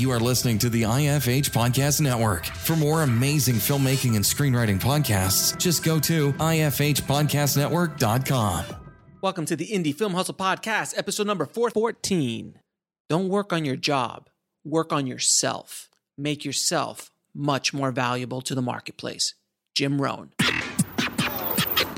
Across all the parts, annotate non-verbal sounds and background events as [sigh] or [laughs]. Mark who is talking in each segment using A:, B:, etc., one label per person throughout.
A: You are listening to the IFH Podcast Network. For more amazing filmmaking and screenwriting podcasts, just go to ifhpodcastnetwork.com.
B: Welcome to the Indie Film Hustle Podcast, episode number 414. Don't work on your job, work on yourself. Make yourself much more valuable to the marketplace. Jim Rohn.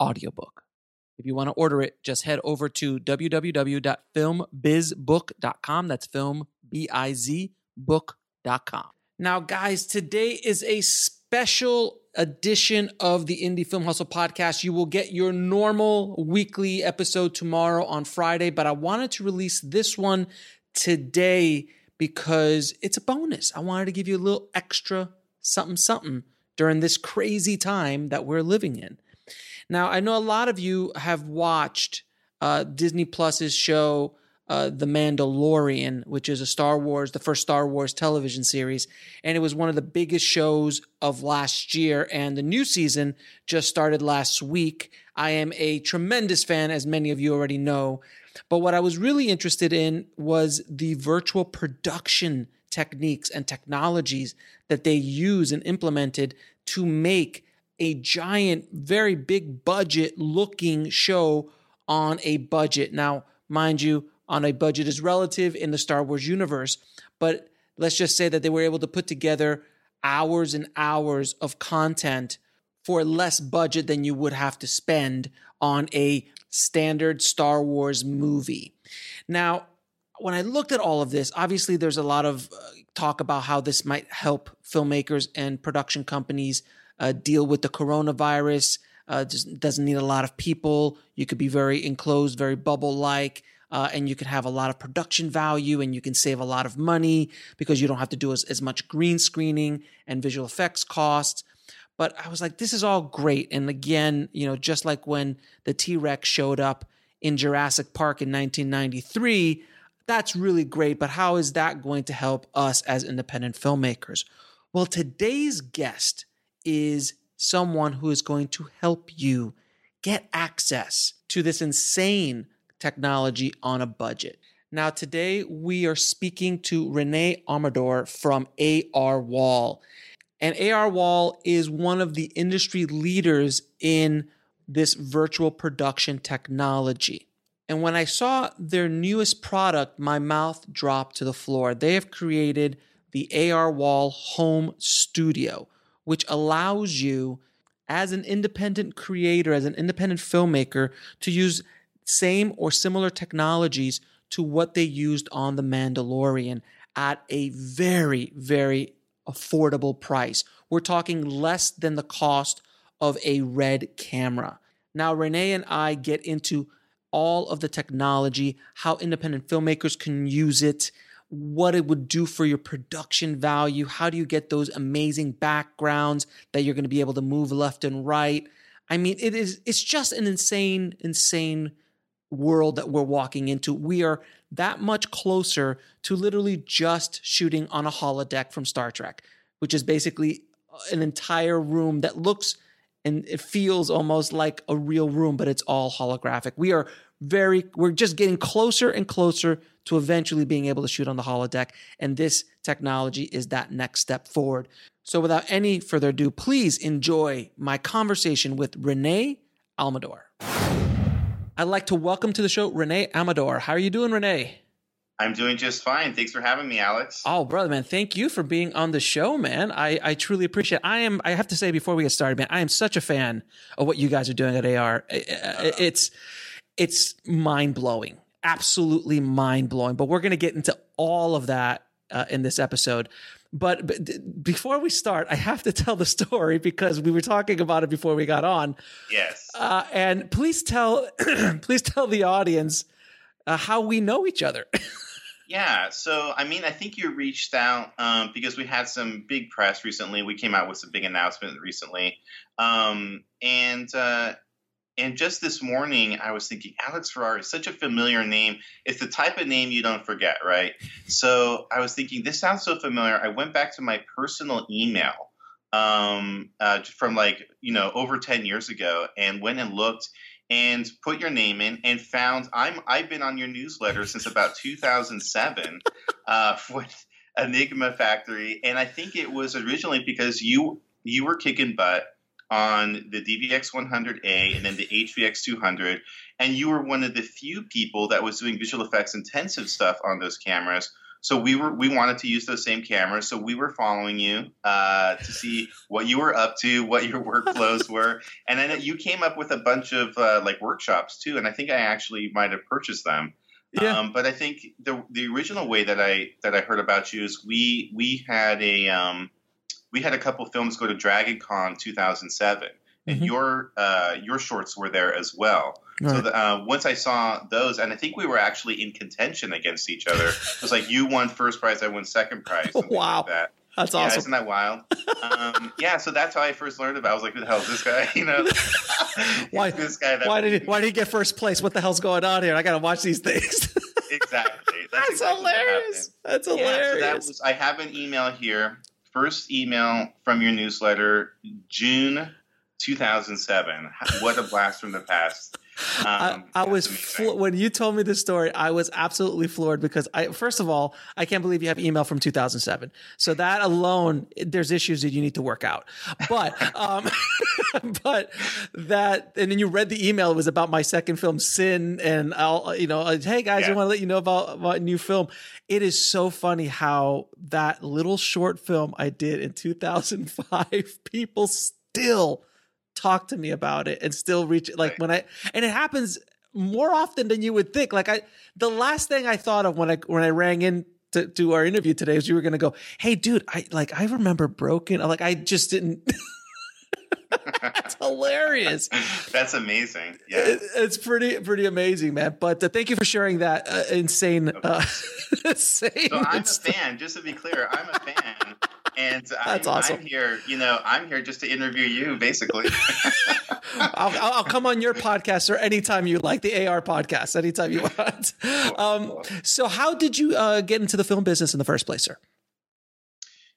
B: audiobook. If you want to order it, just head over to www.filmbizbook.com. That's film, B I Z, book.com. Now, guys, today is a special edition of the Indie Film Hustle podcast. You will get your normal weekly episode tomorrow on Friday, but I wanted to release this one today because it's a bonus. I wanted to give you a little extra something, something during this crazy time that we're living in. Now, I know a lot of you have watched uh, Disney Plus's show, uh, The Mandalorian, which is a Star Wars, the first Star Wars television series. And it was one of the biggest shows of last year. And the new season just started last week. I am a tremendous fan, as many of you already know. But what I was really interested in was the virtual production techniques and technologies that they use and implemented to make a giant, very big budget looking show on a budget. Now, mind you, on a budget is relative in the Star Wars universe, but let's just say that they were able to put together hours and hours of content for less budget than you would have to spend on a standard Star Wars movie. Now, when I looked at all of this, obviously there's a lot of uh, talk about how this might help filmmakers and production companies uh, deal with the coronavirus. Uh, just doesn't need a lot of people. You could be very enclosed, very bubble like. Uh, and you could have a lot of production value and you can save a lot of money because you don't have to do as, as much green screening and visual effects costs. But I was like, this is all great. And again, you know, just like when the T Rex showed up in Jurassic Park in 1993, that's really great. But how is that going to help us as independent filmmakers? Well, today's guest is someone who is going to help you get access to this insane technology on a budget. Now, today we are speaking to Rene Amador from ARwall. And ARwall is one of the industry leaders in this virtual production technology. And when I saw their newest product, my mouth dropped to the floor. They have created the ARwall Home Studio, which allows you as an independent creator, as an independent filmmaker, to use same or similar technologies to what they used on The Mandalorian at a very, very affordable price. We're talking less than the cost of a red camera. Now, Rene and I get into all of the technology, how independent filmmakers can use it, what it would do for your production value. How do you get those amazing backgrounds that you're going to be able to move left and right? I mean, it is it's just an insane, insane world that we're walking into. We are that much closer to literally just shooting on a holodeck from Star Trek, which is basically uh, an entire room that looks and it feels almost like a real room, but it's all holographic. We are very, we're just getting closer and closer to eventually being able to shoot on the holodeck. And this technology is that next step forward. So without any further ado, please enjoy my conversation with Rene Amador. I'd like to welcome to the show Rene Amador. How are you doing, Rene?
C: I'm doing just fine. Thanks for having me, Alex.
B: Oh, brother, man, thank you for being on the show, man. I, I truly appreciate. It. I am. I have to say before we get started, man, I am such a fan of what you guys are doing at AR. It's it's mind blowing, absolutely mind blowing. But we're going to get into all of that uh, in this episode. But, but, before we start, I have to [laughs] tell the story because we were talking about it before we got on.
C: Yes.
B: Uh, and please tell, [clears throat] please tell the audience uh, how we know each other. [laughs]
C: Yeah, so I mean, I think you reached out um, because we had some big press recently. We came out with some big announcement recently, um, and uh, and just this morning, I was thinking Alex Ferrari is such a familiar name. It's the type of name you don't forget, right? So I was thinking this sounds so familiar. I went back to my personal email um, uh, from like you know over ten years ago and went and looked and put your name in and found I'm I've been on your newsletter since about 2007 uh, [laughs] with Enigma Factory, and I think it was originally because you you were kicking butt on the DVX 100A and then the HVX 200, and you were one of the few people that was doing visual effects intensive stuff on those cameras so we were we wanted to use those same cameras. So we were following you uh, to see what you were up to, what your workflows [laughs] were, and then you came up with a bunch of uh, like workshops too. And I think I actually might have purchased them. Yeah. Um, but I think the the original way that I that I heard about you is we we had a um, we had a couple films go to Dragon Con 2007, and mm-hmm. your uh, your shorts were there as well. Right. So the, uh, once I saw those, and I think we were actually in contention against each other. [laughs] It was like you won first prize, I won second prize.
B: wow,
C: like
B: that. That's
C: yeah,
B: awesome.
C: Isn't that wild? um, yeah, so that's how I first learned about. It. I was like, "Who the hell is this guy?" [laughs] You know, [laughs]
B: why this guy? why did he, why did he get first place? What the hell's going on here? I got to watch these things.
C: exactly.
B: That's, that's exactly hilarious. That's hilarious. Yeah, so that was.
C: I have an email here. First email from your newsletter, June 2007. What a blast from the past.
B: Um, I, I was fl- when you told me this story, I was absolutely floored because I first of all, I can't believe you have email from 2007. So that alone, there's issues that you need to work out. But [laughs] um, [laughs] but that and then you read the email. It was about my second film, Sin, and I'll you know, hey guys, yeah. I want to let you know about about a new film. It is so funny how that little short film I did in 2005, [laughs] people still talk to me about it and still reach like right. when I and it happens more often than you would think. Like I the last thing I thought of when I when I rang in to, to our interview today is you were gonna go, Hey dude, I like I remember broken. Like I just didn't [laughs] That's hilarious. [laughs]
C: That's amazing. Yeah,
B: it, it's pretty pretty amazing, man. But uh, thank you for sharing that uh, insane. Uh, [laughs] insane
C: so I'm a fan. Just to be clear, I'm a fan and
B: That's
C: I'm,
B: awesome.
C: I'm here, you know, I'm here just to interview you, basically. [laughs]
B: I'll, I'll, come on your podcast or anytime you like the AR podcast, anytime you want. [laughs] Um, so, how did you uh, get into the film business in the first place, sir?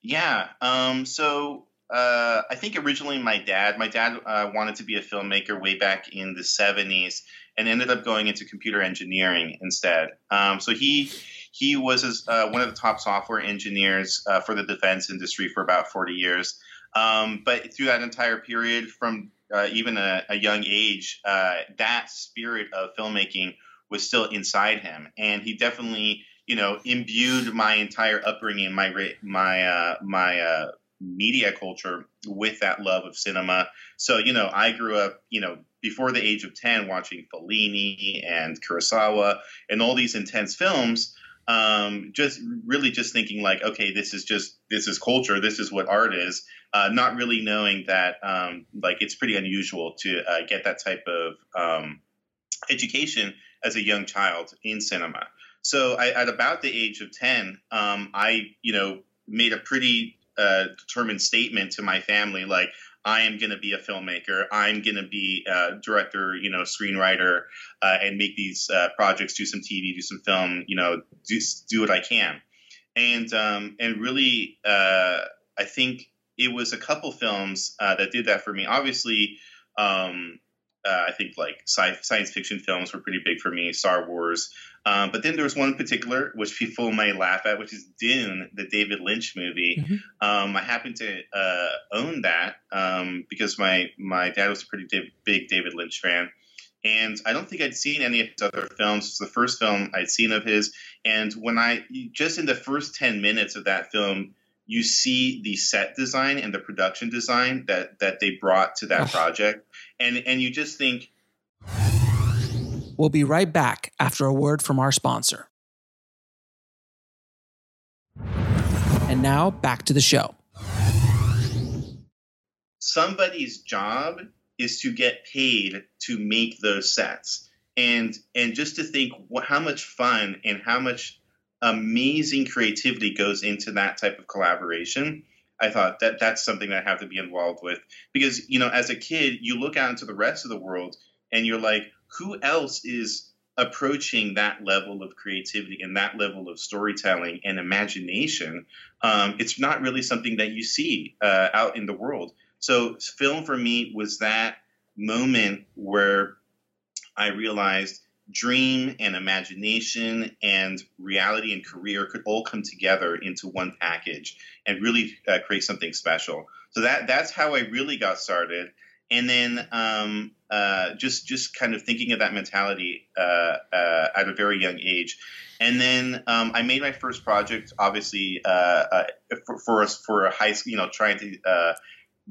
C: Yeah. Um, so, uh, I think originally my dad, my dad uh, wanted to be a filmmaker way back in the 70s and ended up going into computer engineering instead. Um, so he he was uh, one of the top software engineers uh, for the defense industry for about 40 years. Um, but through that entire period, from uh, even a, a, young age, uh, that spirit of filmmaking was still inside him, and he definitely, you know, imbued my entire upbringing, my my uh, my uh, media culture with that love of cinema. So, you know, I grew up, you know, before the age of 10 watching Fellini and Kurosawa and all these intense films um, just really just thinking like, okay, this is just this is culture, this is what art is. Uh, not really knowing that um, like it's pretty unusual to uh, get that type of um, education as a young child in cinema. So I, at about the age of ten, um, I you know made a pretty uh, determined statement to my family like I am going to be a filmmaker. I'm going to be a director, you know, screenwriter, uh, and make these uh, projects, do some TV, do some film, you know, do, do what I can. And, um, and really, uh, I think it was a couple films uh, that did that for me. Obviously, um, uh, I think like sci- science fiction films were pretty big for me, Star Wars. Um, but then there was one in particular which people may laugh at, which is Dune, the David Lynch movie. Mm-hmm. Um, I happen to uh, own that um, because my my dad was a pretty big David Lynch fan. And I don't think I'd seen any of his other films. It's the first film I'd seen of his. And when I, just in the first 10 minutes of that film, you see the set design and the production design that that they brought to that project and and you just think
B: we'll be right back after a word from our sponsor. And now back to the show.
C: Somebody's job is to get paid to make those sets. And and just to think what, how much fun and how much amazing creativity goes into that type of collaboration. I thought that that's something that I have to be involved with. Because you know, as a kid, you look out into the rest of the world and you're like, who else is approaching that level of creativity and that level of storytelling and imagination? Um, it's not really something that you see uh, out in the world. So, film for me was that moment where I realized dream and imagination and reality and career could all come together into one package and really uh, create something special. So that that's how I really got started. And then um, uh, just just kind of thinking of that mentality uh, uh at a very young age. And then um, I made my first project, obviously uh, uh, for, for us for a high school, you know, trying to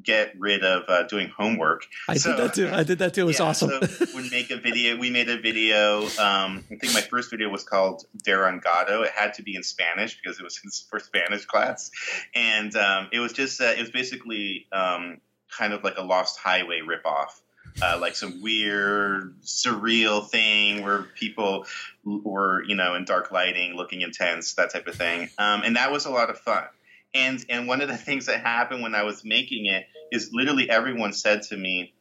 C: get rid of uh, doing homework.
B: I so, did that too. I did that too. It was yeah, awesome.
C: so we make a video. We made a video. Um, I think my first video was called Derangado. It had to be in Spanish because it was for Spanish class, and um, it was just uh, it was basically um, kind of like a Lost Highway ripoff. Uh, like some weird, surreal thing where people were, you know, in dark lighting, looking intense, that type of thing. Um, and that was a lot of fun. And and one of the [laughs] things that happened when I was making it is literally everyone said to me,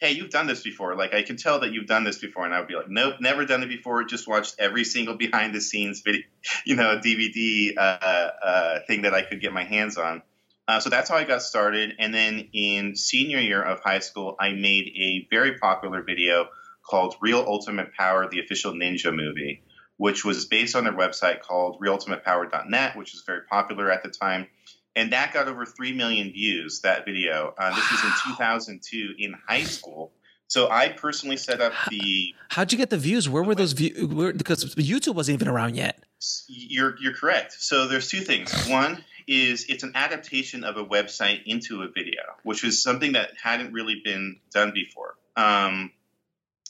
C: "Hey, you've done this before. Like I can tell that you've done this before." And I would be like, "Nope, never done it before. Just watched every single [laughs] behind the scenes video, you know, DVD uh, uh, thing that I could get my hands on." Uh, so that's how I got started. And then in senior year of high school, I made a very popular video called "Real Ultimate Power: The Official Ninja Movie." which was based on their website called realultimatepower.net, which was very popular at the time. And that got over 3 million views, that video. Uh, this was in 2002 in high school. So I personally set up the.
B: How'd you get the views? Where were those views? Because YouTube wasn't even around yet.
C: You're you're correct. So there's two things. One is it's an adaptation of a website into a video, which was something that hadn't really been done before. Um,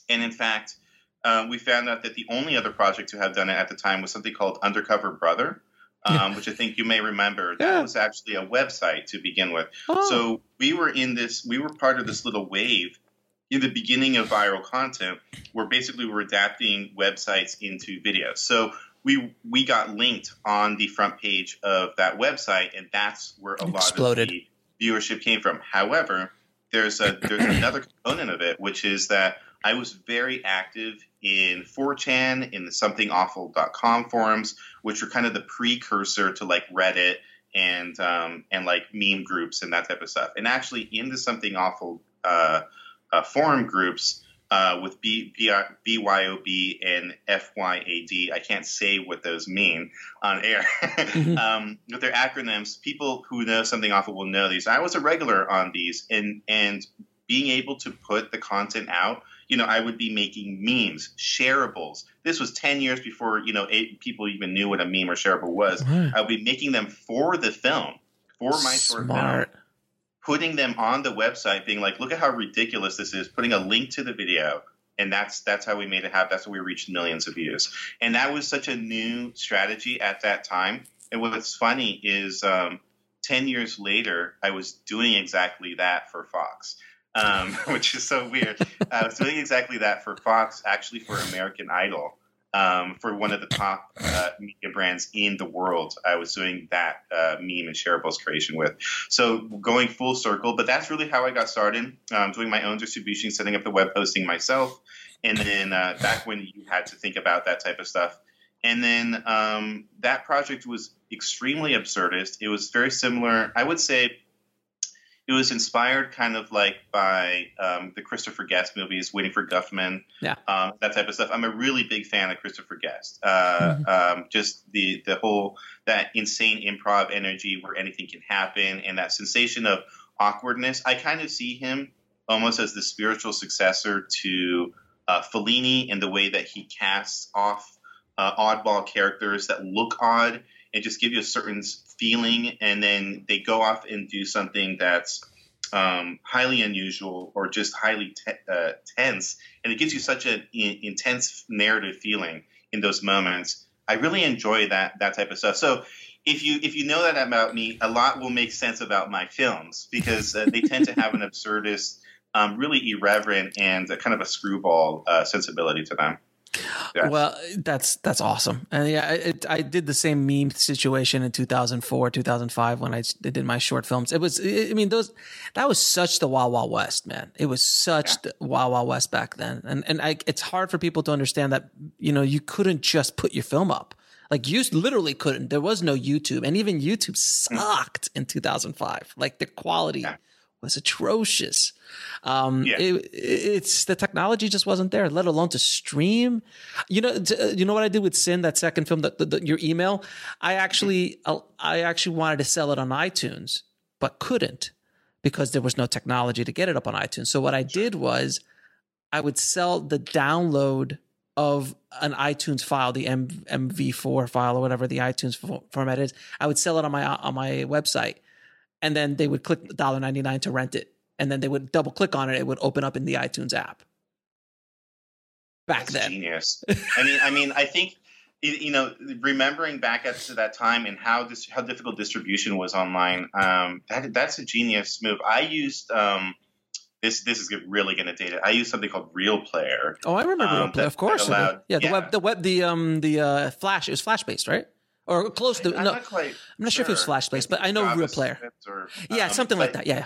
C: and in fact, uh, we found out that the only other project to have done it at the time was something called Undercover Brother, um, which I think you may remember. That yeah. was actually a website to begin with. Oh. So we were in this, we were part of this little wave in the beginning of viral content where basically we're adapting websites into videos. So we we got linked on the front page of that website, and that's where a Exploded. lot of the viewership came from. However, there's a there's [clears throat] another component of it, which is that I was very active in 4chan, in the somethingawful.com forums, which were kind of the precursor to like Reddit and um, and like meme groups and that type of stuff. And actually, in the Something Awful uh, uh, forum groups uh, with B, B, BYOB and FYAD, I can't say what those mean on air. [laughs] mm-hmm. um, with their acronyms, people who know Something Awful will know these. I was a regular on these, and and being able to put the content out you know, I would be making memes, shareables. This was 10 years before, you know, eight, people even knew what a meme or shareable was. I would be making them for the film, for my short film, putting them on the website, being like, look at how ridiculous this is, putting a link to the video. And that's that's how we made it happen. That's how we reached millions of views. And that was such a new strategy at that time. And what's funny is um, 10 years later, I was doing exactly that for Fox um, [laughs] which is so weird. I was doing exactly that for Fox, actually for American Idol, um, for one of the top uh, media brands in the world. I was doing that uh, meme and shareables creation with. So going full circle, but that's really how I got started. Um, doing my own distribution, setting up the web hosting myself, and then uh, back when you had to think about that type of stuff. And then um, that project was extremely absurdist. It was very similar. I would say it was inspired kind of like by um, the Christopher Guest movies, Waiting for Guffman,
B: Yeah.
C: um, that type of stuff. I'm a really big fan of Christopher Guest. Uh,
B: Mhm.
C: um, just the the whole that insane improv energy where anything can happen and that sensation of awkwardness. I kind of see him almost as the spiritual successor to uh, Fellini in the way that he casts off uh, oddball characters that look odd and just give you a certain feeling, and then they go off and do something that's um, highly unusual or just highly te- uh, tense, and it gives you such an in- intense narrative feeling in those moments. I really enjoy that that type of stuff. So. If you if you know that about me, a lot will make sense about my films because uh, they tend to have an absurdist, um, really irreverent, and kind of a screwball uh, sensibility to them. Yeah.
B: Well, that's that's awesome, and yeah, it, I did the same meme situation in 2004, 2005 when I did my short films. It was, I mean, those that was such the Wild Wild West, man. It was such the Wild Wild West back then, and and I, it's hard for people to understand that you know you couldn't just put your film up. Like you literally couldn't. There was no YouTube, and even YouTube mm. sucked in 2005. Like the quality
C: Yeah.
B: Was atrocious. Um,
C: Yeah.
B: it, it's the technology just wasn't there, let alone to stream. You know, t- uh, you know what I did with Sin, that second film, that the, the, your email. I actually, uh, I actually wanted to sell it on iTunes, but couldn't because there was no technology to get it up on iTunes. So what I did was, I would sell the download of an iTunes file, the M- MV4 file or whatever the iTunes format is. I would sell it on my on my website, and then they would click $1.99 to rent it, and then they would double click on it. It would open up in the iTunes app. Back
C: That's
B: then,
C: genius. [laughs] I mean, I mean, I think you know, remembering back at to that time and how this how difficult distribution was online, um, that that's a genius move. I used um, this. This is really going to date it. I used something called Real Player.
B: oh, I remember,
C: Um,
B: Real Play,
C: that-
B: of course.
C: allowed-
B: yeah, the
C: yeah.
B: web, the web, the um, the uh, Flash. It was Flash based, right? Or close to
C: I'm
B: no.
C: not.
B: I'm not sure if it was Flash-based, but I know Real Player.
C: Or,
B: Yeah,
C: um,
B: something like that. Yeah.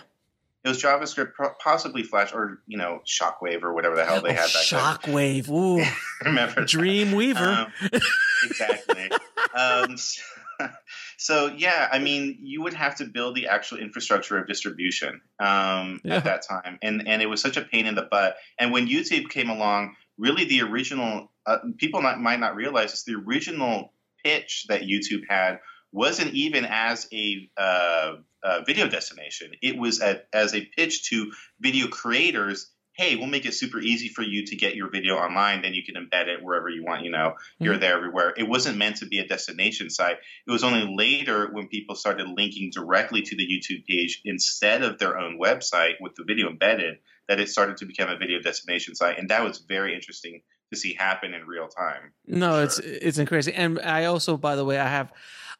C: It was JavaScript, possibly Flash, or you know, Shockwave, or whatever the hell they
B: Oh,
C: had back
B: Shockwave. Ooh. [laughs]
C: Remember?
B: Dreamweaver.
C: Um, exactly. um, so, [laughs] so yeah, I mean, you would have to build the actual infrastructure of distribution um,
B: Yeah.
C: at that time, and and it was such a pain in the butt. And when YouTube came along, really the original uh, people not, might not realize this: the original pitch that YouTube had wasn't even as a uh, uh, video destination. It was a, as a pitch to video creators. Hey, we'll make it super easy for you to get your video online. Then you can embed it wherever you want. You know, here, there, everywhere. It wasn't meant to be a destination site. It was only later when people started linking directly to the YouTube page instead of their own website with the video embedded that it started to become a video destination site. And that was very interesting to see happen in real time.
B: No,
C: Sure.
B: it's it's crazy. And I also, by the way, I have,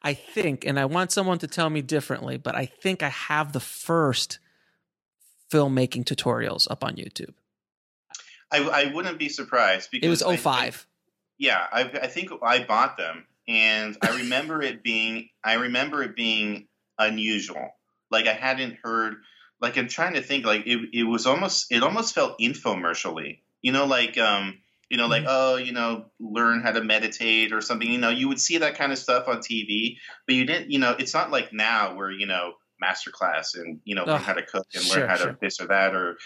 B: I think, and I want someone to tell me differently, but I think I have the first filmmaking tutorials up on YouTube.
C: I, I wouldn't be surprised because
B: It was
C: I-
B: 05.
C: yeah, I, I think I bought them, and I remember it being I remember it being unusual. Like I hadn't heard. Like I'm trying to think. Like it, it was almost it almost felt infomercially. You know, like um, you know, like oh, you know, learn how to meditate or something. You know, you would see that kind of stuff on TV, but you didn't. You know, it's not like now where you know masterclass and you know learn
B: Ugh,
C: how to cook and
B: sure,
C: learn how
B: sure.
C: to this or that or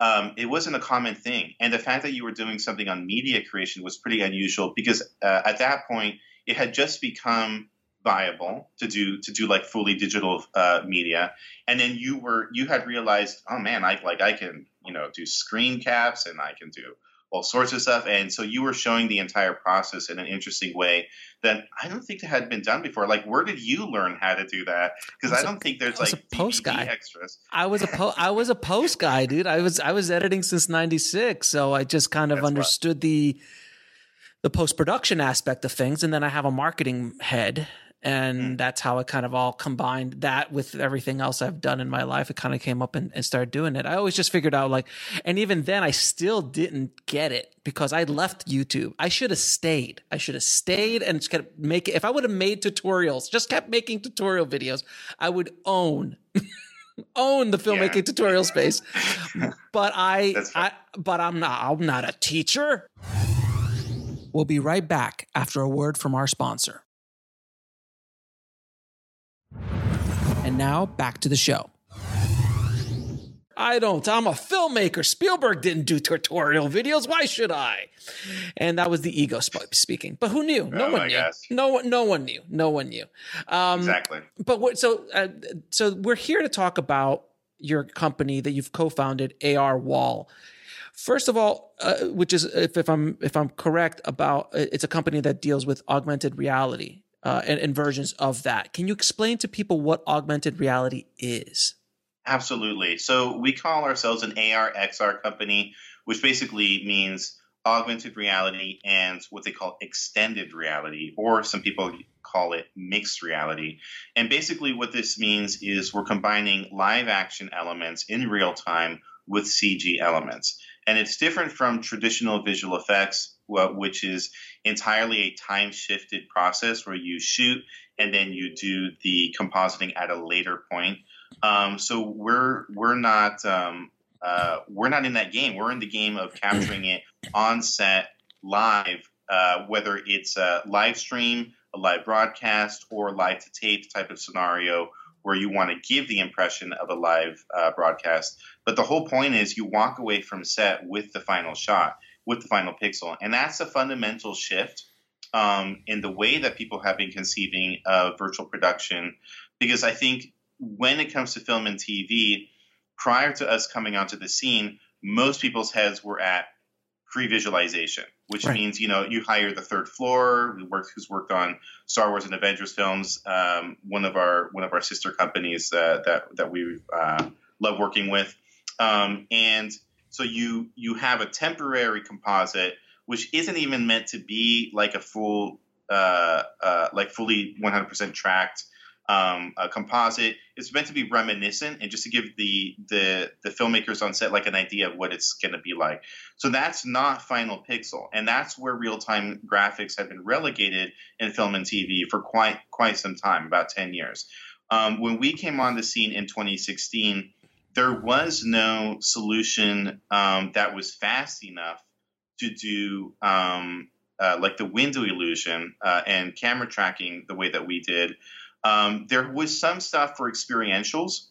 C: um, it wasn't a common thing. And the fact that you were doing something on media creation was pretty unusual because uh, at that point it had just become viable to do to do like fully digital uh, media. And then you were you had realized, oh man, I like I can you know do screen caps and I can do all sorts of stuff. And so you were showing the entire process in an interesting way that I don't think that had been done before. Like, where did you learn how to do that? Because
B: I
C: I
B: a-
C: don't think there's like
B: a post
C: DVD
B: guy.
C: extras.
B: I was a po- I was a post guy, dude. I was I was editing since '96, so I just kind of
C: That's
B: understood the the post production aspect of things, and then I have a marketing head, and
C: Hmm.
B: that's how it kind of all combined. That with everything else I've done in my life, it kind of came up and, and started doing it. I always just figured out like, and even then, I still didn't get it because I left YouTube. I should have stayed. I should have stayed and just kept making. If I would have made tutorials, just kept making tutorial videos, I would own. [laughs] own the filmmaking
C: Yeah.
B: tutorial space but i [laughs] i but i'm not i'm not a teacher we'll be right back after a word from our sponsor and now back to the show I don't. I'm a filmmaker. Spielberg didn't do tutorial videos. Why should I? And that was the ego sp- speaking. But who knew? No
C: Oh,
B: one
C: I
B: knew.
C: guess.
B: No one. No one knew. No one knew. Um,
C: exactly.
B: But what, so uh, so we're here to talk about your company that you've co-founded, ARwall. First of all, uh, which is if, if I'm if I'm correct about uh, it's a company that deals with augmented reality uh, and, and versions of that. Can you explain to people what augmented reality is?
C: Absolutely. So we call ourselves an AR XR company, which basically means augmented reality and what they call extended reality, or some people call it mixed reality. And basically, what this means is we're combining live action elements in real time with CG elements. And it's different from traditional visual effects, which is entirely a time shifted process where you shoot and then you do the compositing at a later point. Um, so we're we're not um, uh, we're not in that game. We're in the game of capturing it on set live, uh, whether it's a live stream, a live broadcast, or live to tape type of scenario where you want to give the impression of a live uh, broadcast. But the whole point is you walk away from set with the final shot, with the final pixel, and that's a fundamental shift um, in the way that people have been conceiving of virtual production. Because I think when it comes to film and TV, prior to us coming onto the scene, most people's heads were at pre-visualization, which
B: Right.
C: means you know you hire the third floor, who worked, who's worked on Star Wars and Avengers films. Um, one of our one of our sister companies uh, that that we uh, love working with, um, and so you you have a temporary composite which isn't even meant to be like a full uh, uh, like fully 100% tracked um, a composite. It's meant to be reminiscent and just to give the the the filmmakers on set like an idea of what it's going to be like. So that's not final pixel, and that's where real time graphics have been relegated in film and TV for quite quite some time, about 10 years. Um, when we came on the scene in 2016, there was no solution um, that was fast enough to do um, uh, like the window illusion uh, and camera tracking the way that we did. Um, there was some stuff for experientials.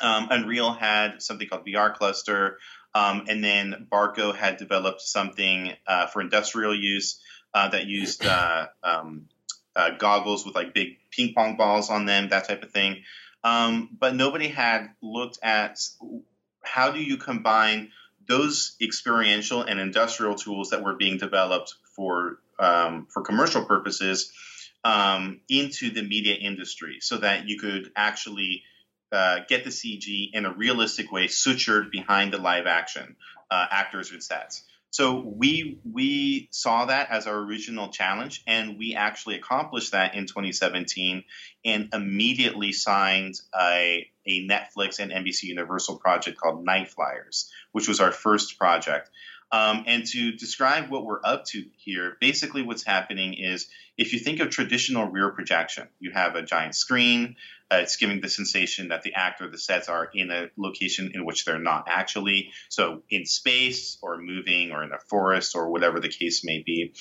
C: Um, Unreal had something called VR Cluster, um, and then Barco had developed something uh, for industrial use uh, that used uh, um, uh, goggles with like big ping pong balls on them, that type of thing. Um, but nobody had looked at how do you combine those experiential and industrial tools that were being developed for um, for commercial purposes um, into the media industry, so that you could actually uh, get the CG in a realistic way, sutured behind the live action uh, actors and sets. So we we saw that as our original challenge, and we actually accomplished that in 2017, and immediately signed a, a Netflix and NBC Universal project called Nightflyers, which was our first project. Um, and to describe what we're up to here, basically what's happening is if you think of traditional rear projection, you have a giant screen. Uh, it's giving the sensation that the actor, the sets are in a location in which they're not actually. So in space or moving or in a forest or whatever the case may be.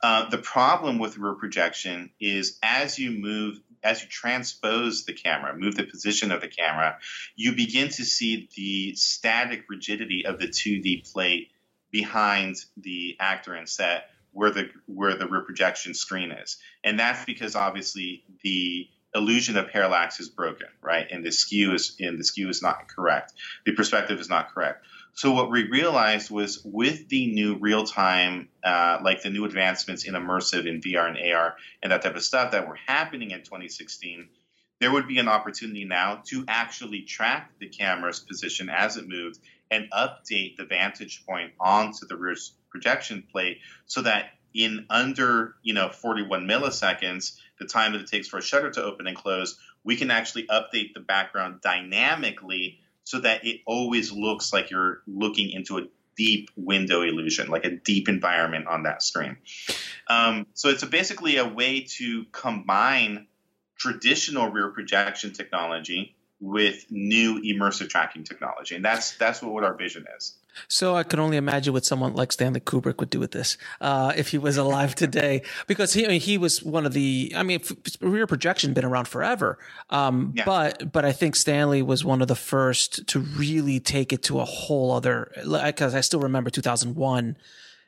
C: Uh, the problem with rear projection is as you move as you transpose the camera, move the position of the camera, you begin to see the static rigidity of the 2D plate behind the actor and set where the where the rear projection screen is. And that's because obviously the illusion of parallax is broken, right? And the skew is and the skew is not correct. The perspective is not correct. So what we realized was with the new real time, uh, like the new advancements in immersive in VR and AR and that type of stuff that were happening in 2016, there would be an opportunity now to actually track the camera's position as it moved and update the vantage point onto the rear projection plate so that in under you know 41 milliseconds the time that it takes for a shutter to open and close we can actually update the background dynamically so that it always looks like you're looking into a deep window illusion like a deep environment on that screen. Um, so it's a basically a way to combine traditional rear projection technology with new immersive tracking technology, and that's that's what, what our vision is.
B: So I can only imagine what someone like Stanley Kubrick would do with this uh, if he was alive [laughs] today, because he I mean, he was one of the. I mean, rear projection been around forever, um, yeah. but but I think Stanley was one of the first to really take it to a whole other. Because I still remember 2001.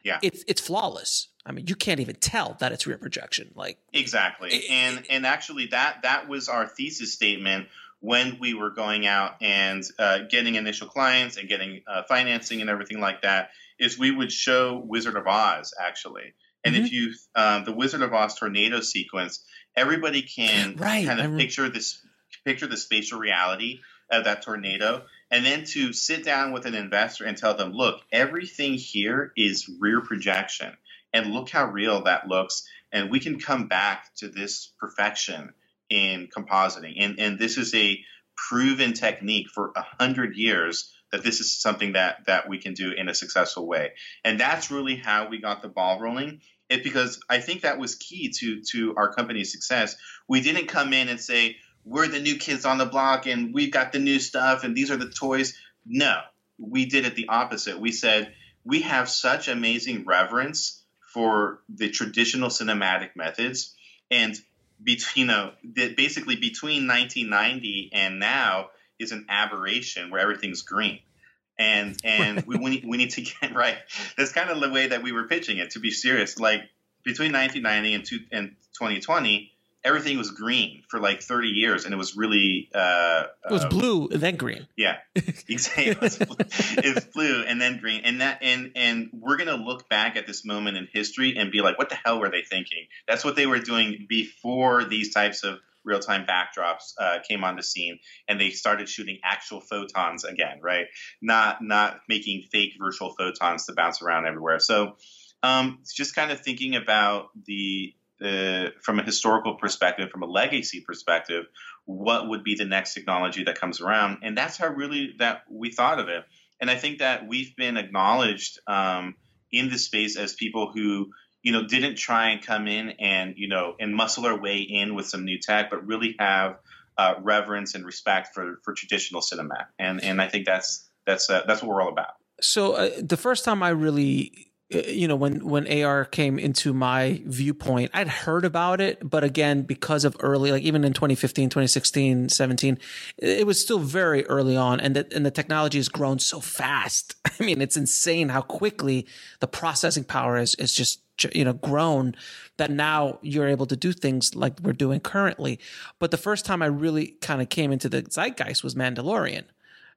C: Yeah,
B: it's it's flawless. I mean, you can't even tell that it's rear projection. Like
C: exactly, it, and and actually that that was our thesis statement when we were going out and uh, getting initial clients and getting uh, financing and everything like that is we would show Wizard of Oz actually. And mm-hmm. if you um, the Wizard of Oz tornado sequence, everybody can [gasps] right. kind of picture this picture the spatial reality of that tornado, and then to sit down with an investor and tell them, look, everything here is rear projection, and look how real that looks, and we can come back to this perfection in compositing. And, and this is a proven technique for a hundred years that this is something that that we can do in a successful way. And that's really how we got the ball rolling. It because I think that was key to to our company's success. We didn't come in and say we're the new kids on the block and we've got the new stuff and these are the toys. No, we did it the opposite. We said we have such amazing reverence for the traditional cinematic methods and between you know basically between 1990 and now is an aberration where everything's green. And and we, we, need, we need to get [laughs] right that's kind of the way that we were pitching it to be serious. Like between 1990 and, two, and 2020 everything was green for like 30 years and it was really uh,
B: it was uh, blue then green.
C: Yeah. [laughs] Exactly. It's blue and then green. And that and and we're gonna look back at this moment in history and be like what the hell were they thinking? That's what they were doing before these types of real-time backdrops uh, came on the scene and they started shooting actual photons again right? Not not making fake virtual photons to bounce around everywhere. So um, just kind of thinking about the uh, from a historical perspective, from a legacy perspective, what would be the next technology that comes around? And that's how really that we thought of it. And I think that we've been acknowledged um, in this space as people who you know didn't try and come in and you know and muscle our way in with some new tech, but really have uh, reverence and respect for for traditional cinema. And and I think that's that's uh, that's what we're all about.
B: So uh, the first time I really Uh, you know when when AR came into my viewpoint I'd heard about it but again because of early like even in 2015 2016 17 it was still very early on and the, and the technology has grown so fast. [laughs] I mean it's insane how quickly the processing power is is just you know grown that now you're able to do things like we're doing currently. But the first time I really kind of came into the zeitgeist was Mandalorian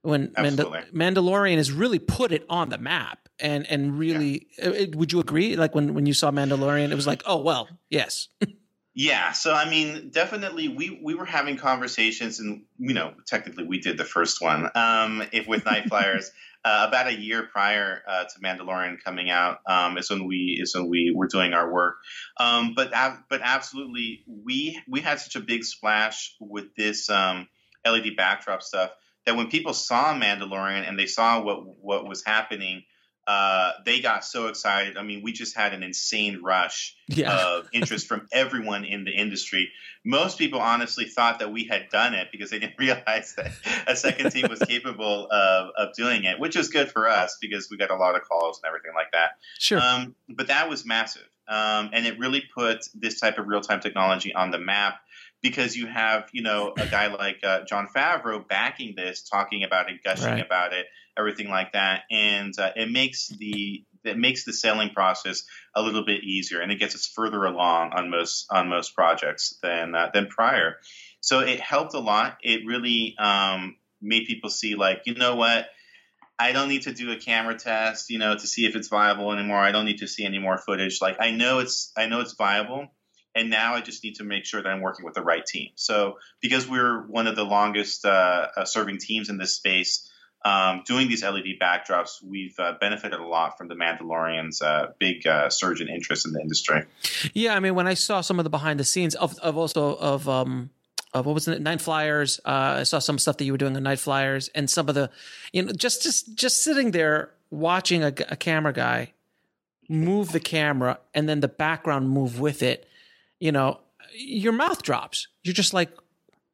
B: when Mandal- Mandalorian has really put it on the map and and really yeah. Uh, would you agree? Like when when you saw Mandalorian it was like oh well yes. [laughs]
C: Yeah so I mean definitely we we were having conversations and you know technically we did the first one um if with Night [laughs] Flyers uh, about a year prior uh, to Mandalorian coming out um, is when we is when we were doing our work. Um, but but absolutely we we had such a big splash with this um, LED backdrop stuff that when people saw Mandalorian and they saw what what was happening, uh, they got so excited. I mean, we just had an insane rush yeah. of interest from everyone in the industry. Most people honestly thought that we had done it because they didn't [laughs] realize that a second team was capable of, of doing it, which was good for us because we got a lot of calls and everything like that.
B: Sure.
C: Um, but that was massive. Um, and it really put this type of real time technology on the map because you have you know a guy like uh, Jon Favreau backing this, talking about it, gushing right. about it, everything like that, and uh, it makes the it makes the selling process a little bit easier, and it gets us further along on most on most projects than uh, than prior. So it helped a lot. It really um, made people see like you know what. I don't need to do a camera test, you know, to see if it's viable anymore. I don't need to see any more footage. Like I know it's I know it's viable and now I just need to make sure that I'm working with the right team. So because we're one of the longest uh, uh serving teams in this space, um, doing these LED backdrops, we've uh, benefited a lot from the Mandalorian's uh, big uh, surge in interest in the industry.
B: Yeah, I mean, when I saw some of the behind the scenes of, of also of um, of what was it, Nightflyers, uh, I saw some stuff that you were doing on Nightflyers, and some of the, you know, just just just sitting there watching a, a camera guy move the camera and then the background move with it you know, your mouth drops. You're just like,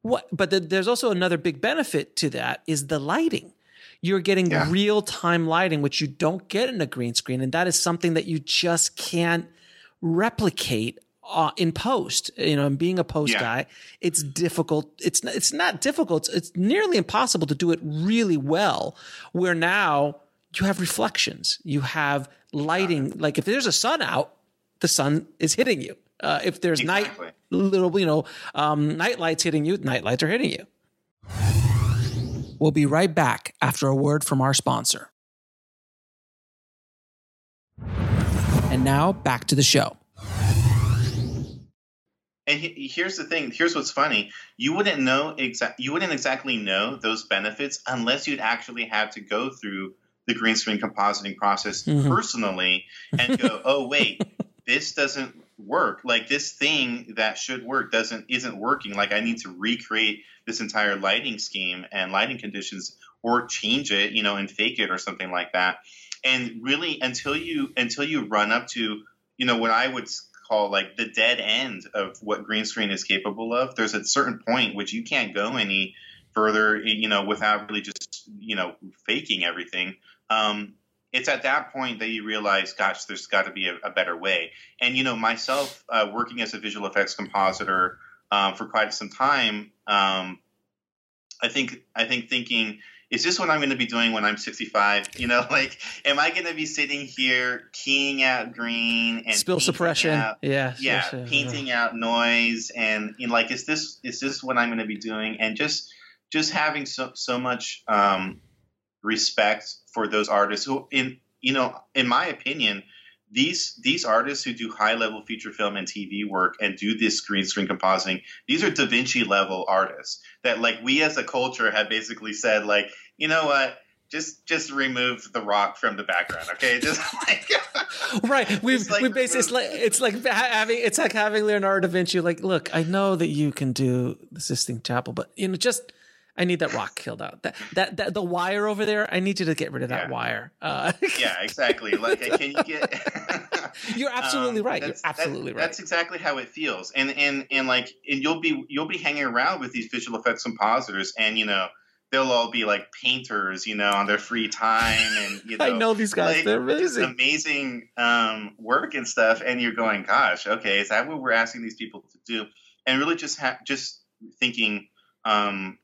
B: What? But the, there's also another big benefit to that is the lighting. You're getting
C: Yeah.
B: real time lighting, which you don't get in a green screen, and that is something that you just can't replicate uh, in post. You know, and being a post
C: Yeah.
B: guy, it's difficult. It's it's not difficult. It's, it's nearly impossible to do it really well. Where now you have reflections, you have lighting. Like if there's a sun out, the sun is hitting you. Uh, if there's
C: Exactly.
B: night, little you know, um, night lights hitting you, night lights are hitting you. We'll be right back after a word from our sponsor. And now back to the show.
C: And he, here's the thing. Here's what's funny. You wouldn't know exact. You wouldn't exactly know those benefits unless you'd actually have to go through the green screen compositing process
B: Mhm.
C: personally and go, [laughs] "Oh wait, this doesn't work. Like this thing that should work doesn't isn't working. Like I need to recreate this entire lighting scheme and lighting conditions, or change it, you know, and fake it or something like that." And really, until you until you run up to you know what I would call like the dead end of what green screen is capable of. There's a certain point which you can't go any further, you know, without really just you know faking everything. Um, it's at that point that you realize, gosh, there's got to be a, a better way. And you know, myself uh, working as a visual effects compositor um, for quite some time, um, I think I think thinking is this what I'm going to be doing when I'm 65? [laughs] You know, like, am I going to be sitting here keying out green and
B: Spill suppression.
C: out-
B: yeah.
C: yeah,
B: sure, sure.
C: painting out noise and you know, like, is this is this what I'm going to be doing? And just just having so so much um, respect for those artists who, in you know, in my opinion. These these artists who do high level feature film and TV work and do this green screen compositing, these are Da Vinci level artists that like we as a culture have basically said like, you know what, just just remove the rock from the background, okay? [laughs] Just like [laughs]
B: right. We've
C: like
B: we basically it's like it's like having it's like having Leonardo da Vinci. Like, look, I know that you can do the Sistine Chapel, but you know, just I need that rock killed out. That that, that the wire over there. I need you to get rid of that
C: Yeah.
B: wire. Uh,
C: yeah, [laughs] exactly. Like, can you get? [laughs]
B: You're [laughs] absolutely
C: Um,
B: right. You're
C: that's- that-
B: absolutely right.
C: That's exactly how it feels, and and and like, and you'll be you'll be hanging around with these visual effects compositors, and you know they'll all be like painters, you know, on their free time, and you know,
B: I know these guys.
C: like,
B: They're amazing.
C: amazing um, work and stuff, and you're going, gosh, okay, is that what we're asking these people to do? And really, just ha- just thinking. Um,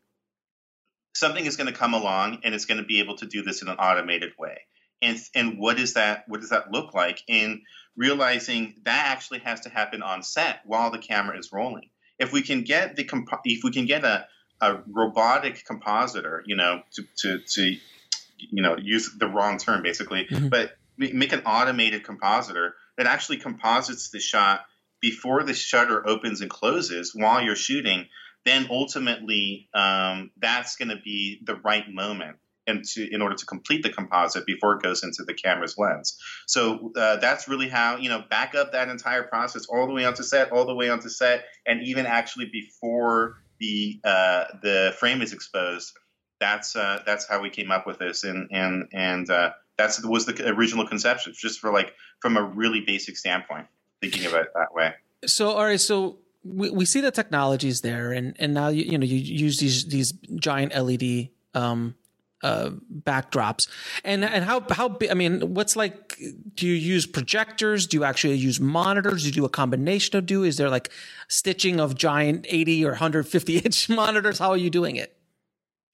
C: Something is going to come along, and it's going to be able to do this in an automated way. And and what is that? What does that look like? And realizing that actually has to happen on set while the camera is rolling. If we can get the compo- if we can get a, a robotic compositor, you know, to, to, to you know use the wrong term basically,
B: Mhm.
C: but make an automated compositor that actually composites the shot before the shutter opens and closes while you're shooting, then ultimately um, that's going to be the right moment and to in order to complete the composite before it goes into the camera's lens. So uh, that's really how you know back up that entire process all the way onto set, all the way onto set, and even actually before the uh, the frame is exposed. That's uh, that's how we came up with this, and and and uh, that's was the original conception, just for like from a really basic standpoint, thinking of it that way.
B: So all right, so we, we see the technologies there, and and now you you know you use these these giant LED um uh backdrops, and and how how I mean, what's like? Do you use projectors? Do you actually use monitors? Do you do a combination of do? Is there like stitching of giant eighty or hundred fifty [laughs] inch monitors? How are you doing it?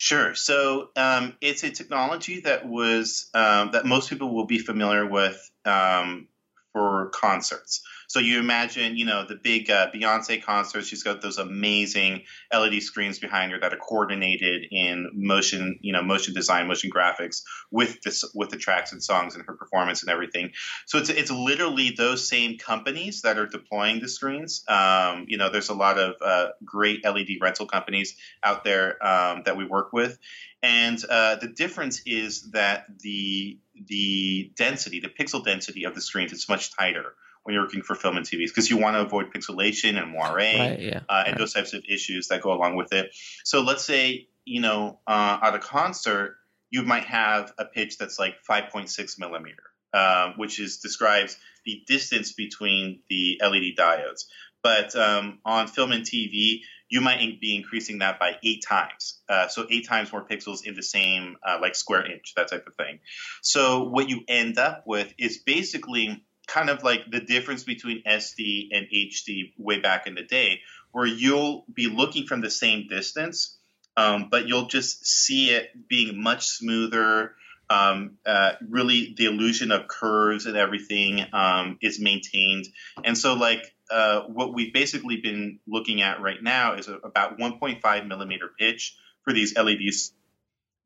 C: Sure. So um, it's a technology that was um, that most people will be familiar with um, for concerts. So you imagine, you know, the big uh, Beyonce concert. She's got those amazing LED screens behind her that are coordinated in motion, you know, motion design, motion graphics with this with the tracks and songs and her performance and everything. So it's it's literally those same companies that are deploying the screens. Um, you know, there's a lot of uh, great LED rental companies out there um, that we work with, and uh, the difference is that the the density, the pixel density of the screens, is much tighter when you're working for film and TVs because you want to avoid pixelation and moire
B: Right? Yeah.
C: uh, and
B: right.
C: those types of issues that go along with it. So let's say you know uh, at a concert you might have a pitch that's like 5.6 millimeter, um, which is describes the distance between the LED diodes. But um, on film and TV, you might be increasing that by eight times. Uh, so eight times more pixels in the same uh, like square inch, that type of thing. So what you end up with is basically kind of like the difference between SD and HD way back in the day, where you'll be looking from the same distance, um, but you'll just see it being much smoother. Um, uh, really, the illusion of curves and everything um, is maintained. And so, like, uh, what we've basically been looking at right now is a, about 1.5 millimeter pitch for these LEDs.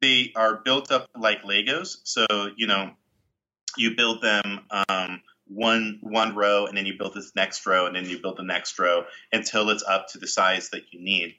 C: They are built up like Legos. So, you know, you build them um, one one row and then you build this next row and then you build the next row until it's up to the size that you need.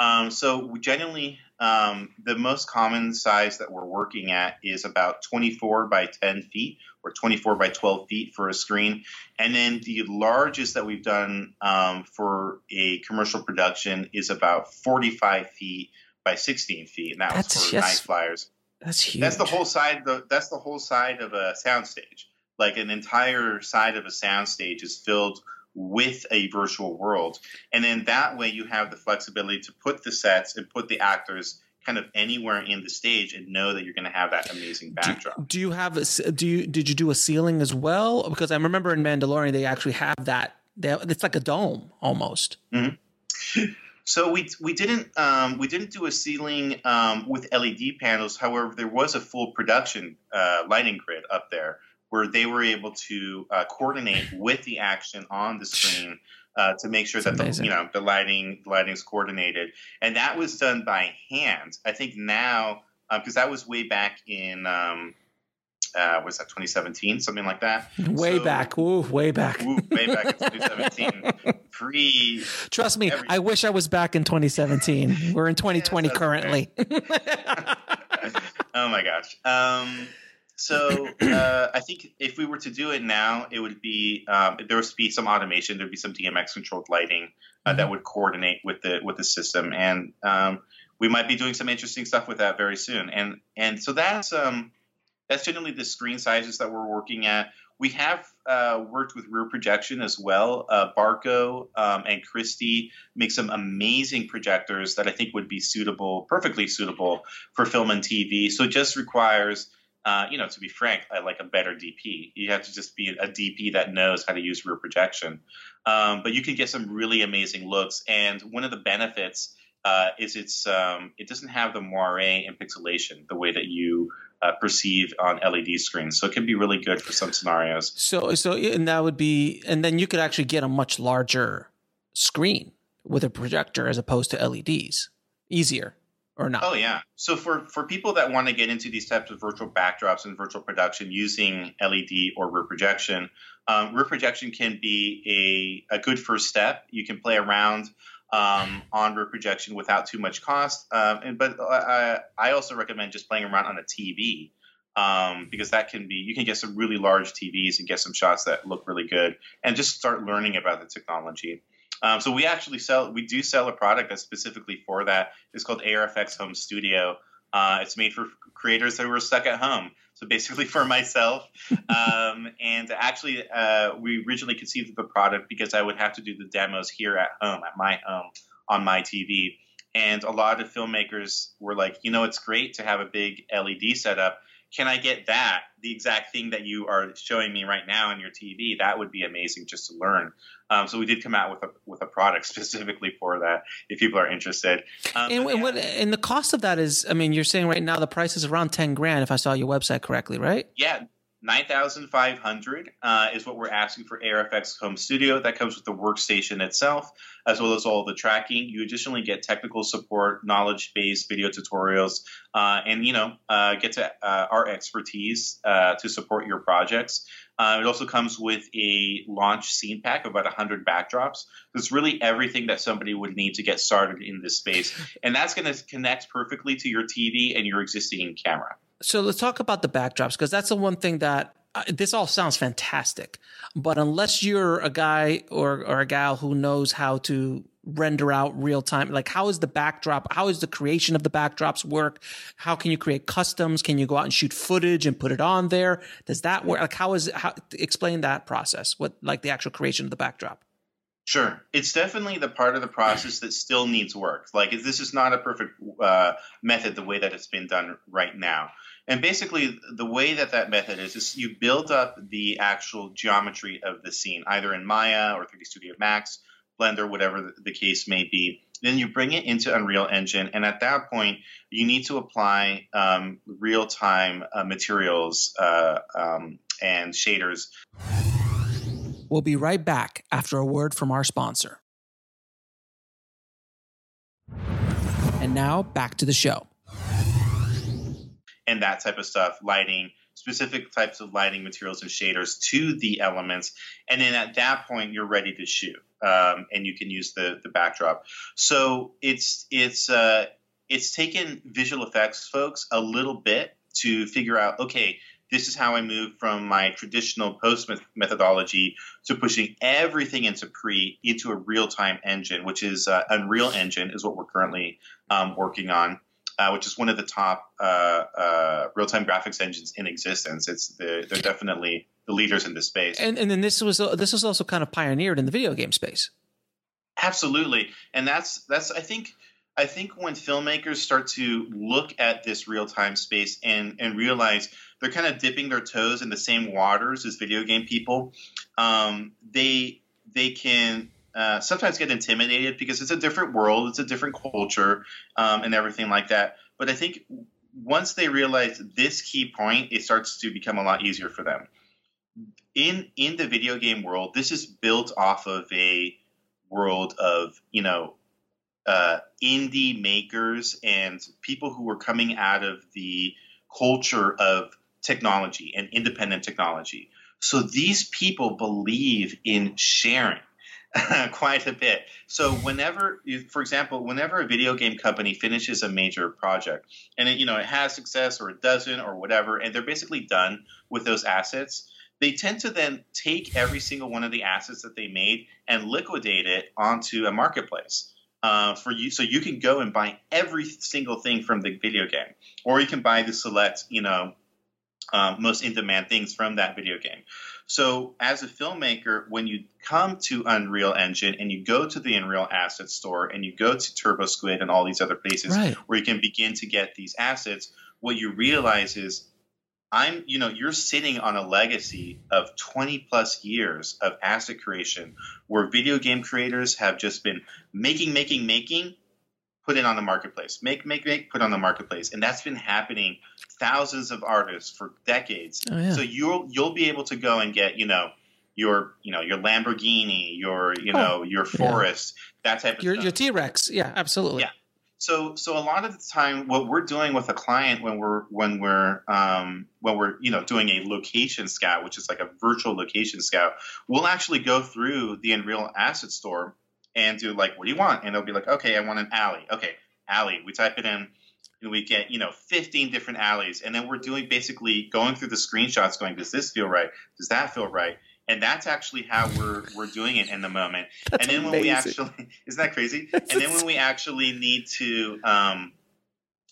C: Um, so we generally, um, the most common size that we're working at is about 24 by 10 feet or 24 by 12 feet for a screen. And then the largest that we've done um, for a commercial production is about 45 feet by 16 feet, and that
B: That's
C: was for Nightflyers.
B: That's huge.
C: That's the whole side. The, that's the whole side of a soundstage. Like an entire side of a soundstage is filled with a virtual world, and then that way you have the flexibility to put the sets and put the actors kind of anywhere in the stage and know that you're going to have that amazing backdrop.
B: Do you have a, do you did you do a ceiling as well? Because I remember in Mandalorian they actually have that. They have, it's like a dome almost.
C: So we we didn't um, we didn't do a ceiling um, with LED panels. However, there was a full production uh, lighting grid up there where they were able to uh, coordinate with the action on the screen uh, to make sure that the, you know the lighting the lighting's coordinated, and that was done by hand. I think now because that was way back in. Um, uh, was that 2017, something like that?
B: Way
C: So-
B: back, ooh, way back.
C: Way back in [laughs] 2017, pre
B: Trust me, I wish I was back in 2017. We're in [laughs] 2020
C: that's
B: currently. [laughs]
C: oh my gosh. Um, so uh, I think if we were to do it now, it would be um, there would be some automation. There'd be some DMX controlled lighting uh, that would coordinate with the with the system, and um, we might be doing some interesting stuff with that very soon. And and so that's um, that's generally the screen sizes that we're working at. We have uh, worked with rear projection as well. Uh, Barco um, and Christie make some amazing projectors that I think would be suitable, perfectly suitable for film and TV. So it just requires, uh, you know, to be frank, I like a better DP. You have to just be a DP that knows how to use rear projection. Um, but you can get some really amazing looks. And one of the benefits uh, is it's um, it doesn't have the moire and pixelation the way that you uh, perceive on LED screens. So it can be really good for some scenarios.
B: so, so, and that would be, and then you could actually get a much larger screen with a projector as opposed to LEDs. Easier or not?
C: Oh yeah. So for for people that want to get into these types of virtual backdrops and virtual production using LED or rear projection, um, rear projection can be a, a good first step. You can play around um, on rear projection without too much cost. Um, and but uh, I also recommend just playing around on a TV. Um, because that can be you can get some really large TVs and get some shots that look really good and just start learning about the technology. Um, so we actually sell we do sell a product that's specifically for that. It's called ARFX Home Studio. Uh, it's made for creators that were stuck at home. So basically for myself. [laughs] Um, and actually, uh, we originally conceived of the product because I would have to do the demos here at home, at my home, on my TV. And a lot of filmmakers were like, you know, it's great to have a big LED setup. Can I get that, the exact thing that you are showing me right now on your TV? That would be amazing just to learn. Um, so we did come out with a with a product [laughs] specifically for that. If people are interested, um,
B: And,
C: yeah.
B: what and the cost of that is, I mean, you're saying right now the price is around ten grand if I saw your website correctly, right?
C: Yeah, nine thousand five hundred uh, is what we're asking for ARFX Home Studio. That comes with the workstation itself, as well as all the tracking. You additionally get technical support, knowledge-based video tutorials, uh, and you know uh, get to uh, our expertise uh, to support your projects. Uh, it also comes with a launch scene pack of about 100 backdrops. It's really everything that somebody would need to get started in this space. And that's going to connect perfectly to your TV and your existing camera.
B: So let's talk about the backdrops because that's the one thing that uh, this all sounds fantastic, but unless you're a guy or or a gal who knows how to render out real time, like how is the backdrop? How is the creation of the backdrops work? How can you create customs? Can you go out and shoot footage and put it on there? Does that work? Like how is how explain that process? What like the actual creation of the backdrop?
C: Sure, it's definitely the part of the process that still needs work. Like this is not a perfect uh, method the way that it's been done right now. And basically, the way that that method is is you build up the actual geometry of the scene, either in Maya or 3D Studio Max, Blender, whatever the case may be. Then you bring it into Unreal Engine, and at that point, you need to apply um, real time uh, materials uh, um, and shaders
B: We'll be right back after a word from our sponsor. And now back to the show.
C: And that type of stuff, lighting, specific types of lighting materials and shaders to the elements. And then at that point, you're ready to shoot. Um, and you can use the, the backdrop. So it's, it's, uh, it's taken visual effects folks a little bit to figure out, okay, this is how I move from my traditional post methodology to pushing everything into pre into a real time engine, which is uh, Unreal Engine, is what we're currently um, working on. Uh, which is one of the top uh, uh real time graphics engines in existence. It's the, they're definitely the leaders in this space.
B: And and then this was this was also kind of pioneered in the video game space.
C: Absolutely, and that's that's I think I think when filmmakers start to look at this real time space and and realize they're kind of dipping their toes in the same waters as video game people, um, they they can uh, sometimes get intimidated because it's a different world, it's a different culture, um, and everything like that. But I think once they realize this key point, it starts to become a lot easier for them. In in the video game world, this is built off of a world of you know uh, indie makers and people who were coming out of the culture of technology and independent technology. So these people believe in sharing [laughs] quite a bit. So whenever, you, for example, whenever a video game company finishes a major project and it, you know it has success or it doesn't or whatever, and they're basically done with those assets, they tend to then take every single one of the assets that they made and liquidate it onto a marketplace uh, for you. So you can go and buy every single thing from the video game, or you can buy the select, you know, um, most in demand things from that video game. So, as a filmmaker, when you come to Unreal Engine and you go to the Unreal Asset Store and you go to TurboSquid and all these other places right. where you can begin to get these assets, what you realize is I'm, you know, you're sitting on a legacy of 20 plus years of asset creation where video game creators have just been making, making, making, put it on the marketplace, make, make, make, put on the marketplace. And that's been happening thousands of artists for decades. Oh, yeah. So you'll, you'll be able to go and get, you know, your, you know, your Lamborghini, your, you oh, know, your Forest, yeah. that type of
B: your,
C: stuff.
B: Your T-Rex. Yeah, absolutely.
C: Yeah. So, so a lot of the time, what we're doing with a client when we're when we're um, when we're you know doing a location scout, which is like a virtual location scout, we'll actually go through the Unreal Asset Store and do like, what do you want? And they'll be like, okay, I want an alley. Okay, alley. We type it in, and we get you know 15 different alleys, and then we're doing basically going through the screenshots, going, does this feel right? Does that feel right? and that's actually how we're we're doing it in the moment. [laughs]
B: That's
C: and then
B: amazing.
C: when we actually [laughs] isn't that crazy? [laughs]
B: That's
C: and then when we actually need to um,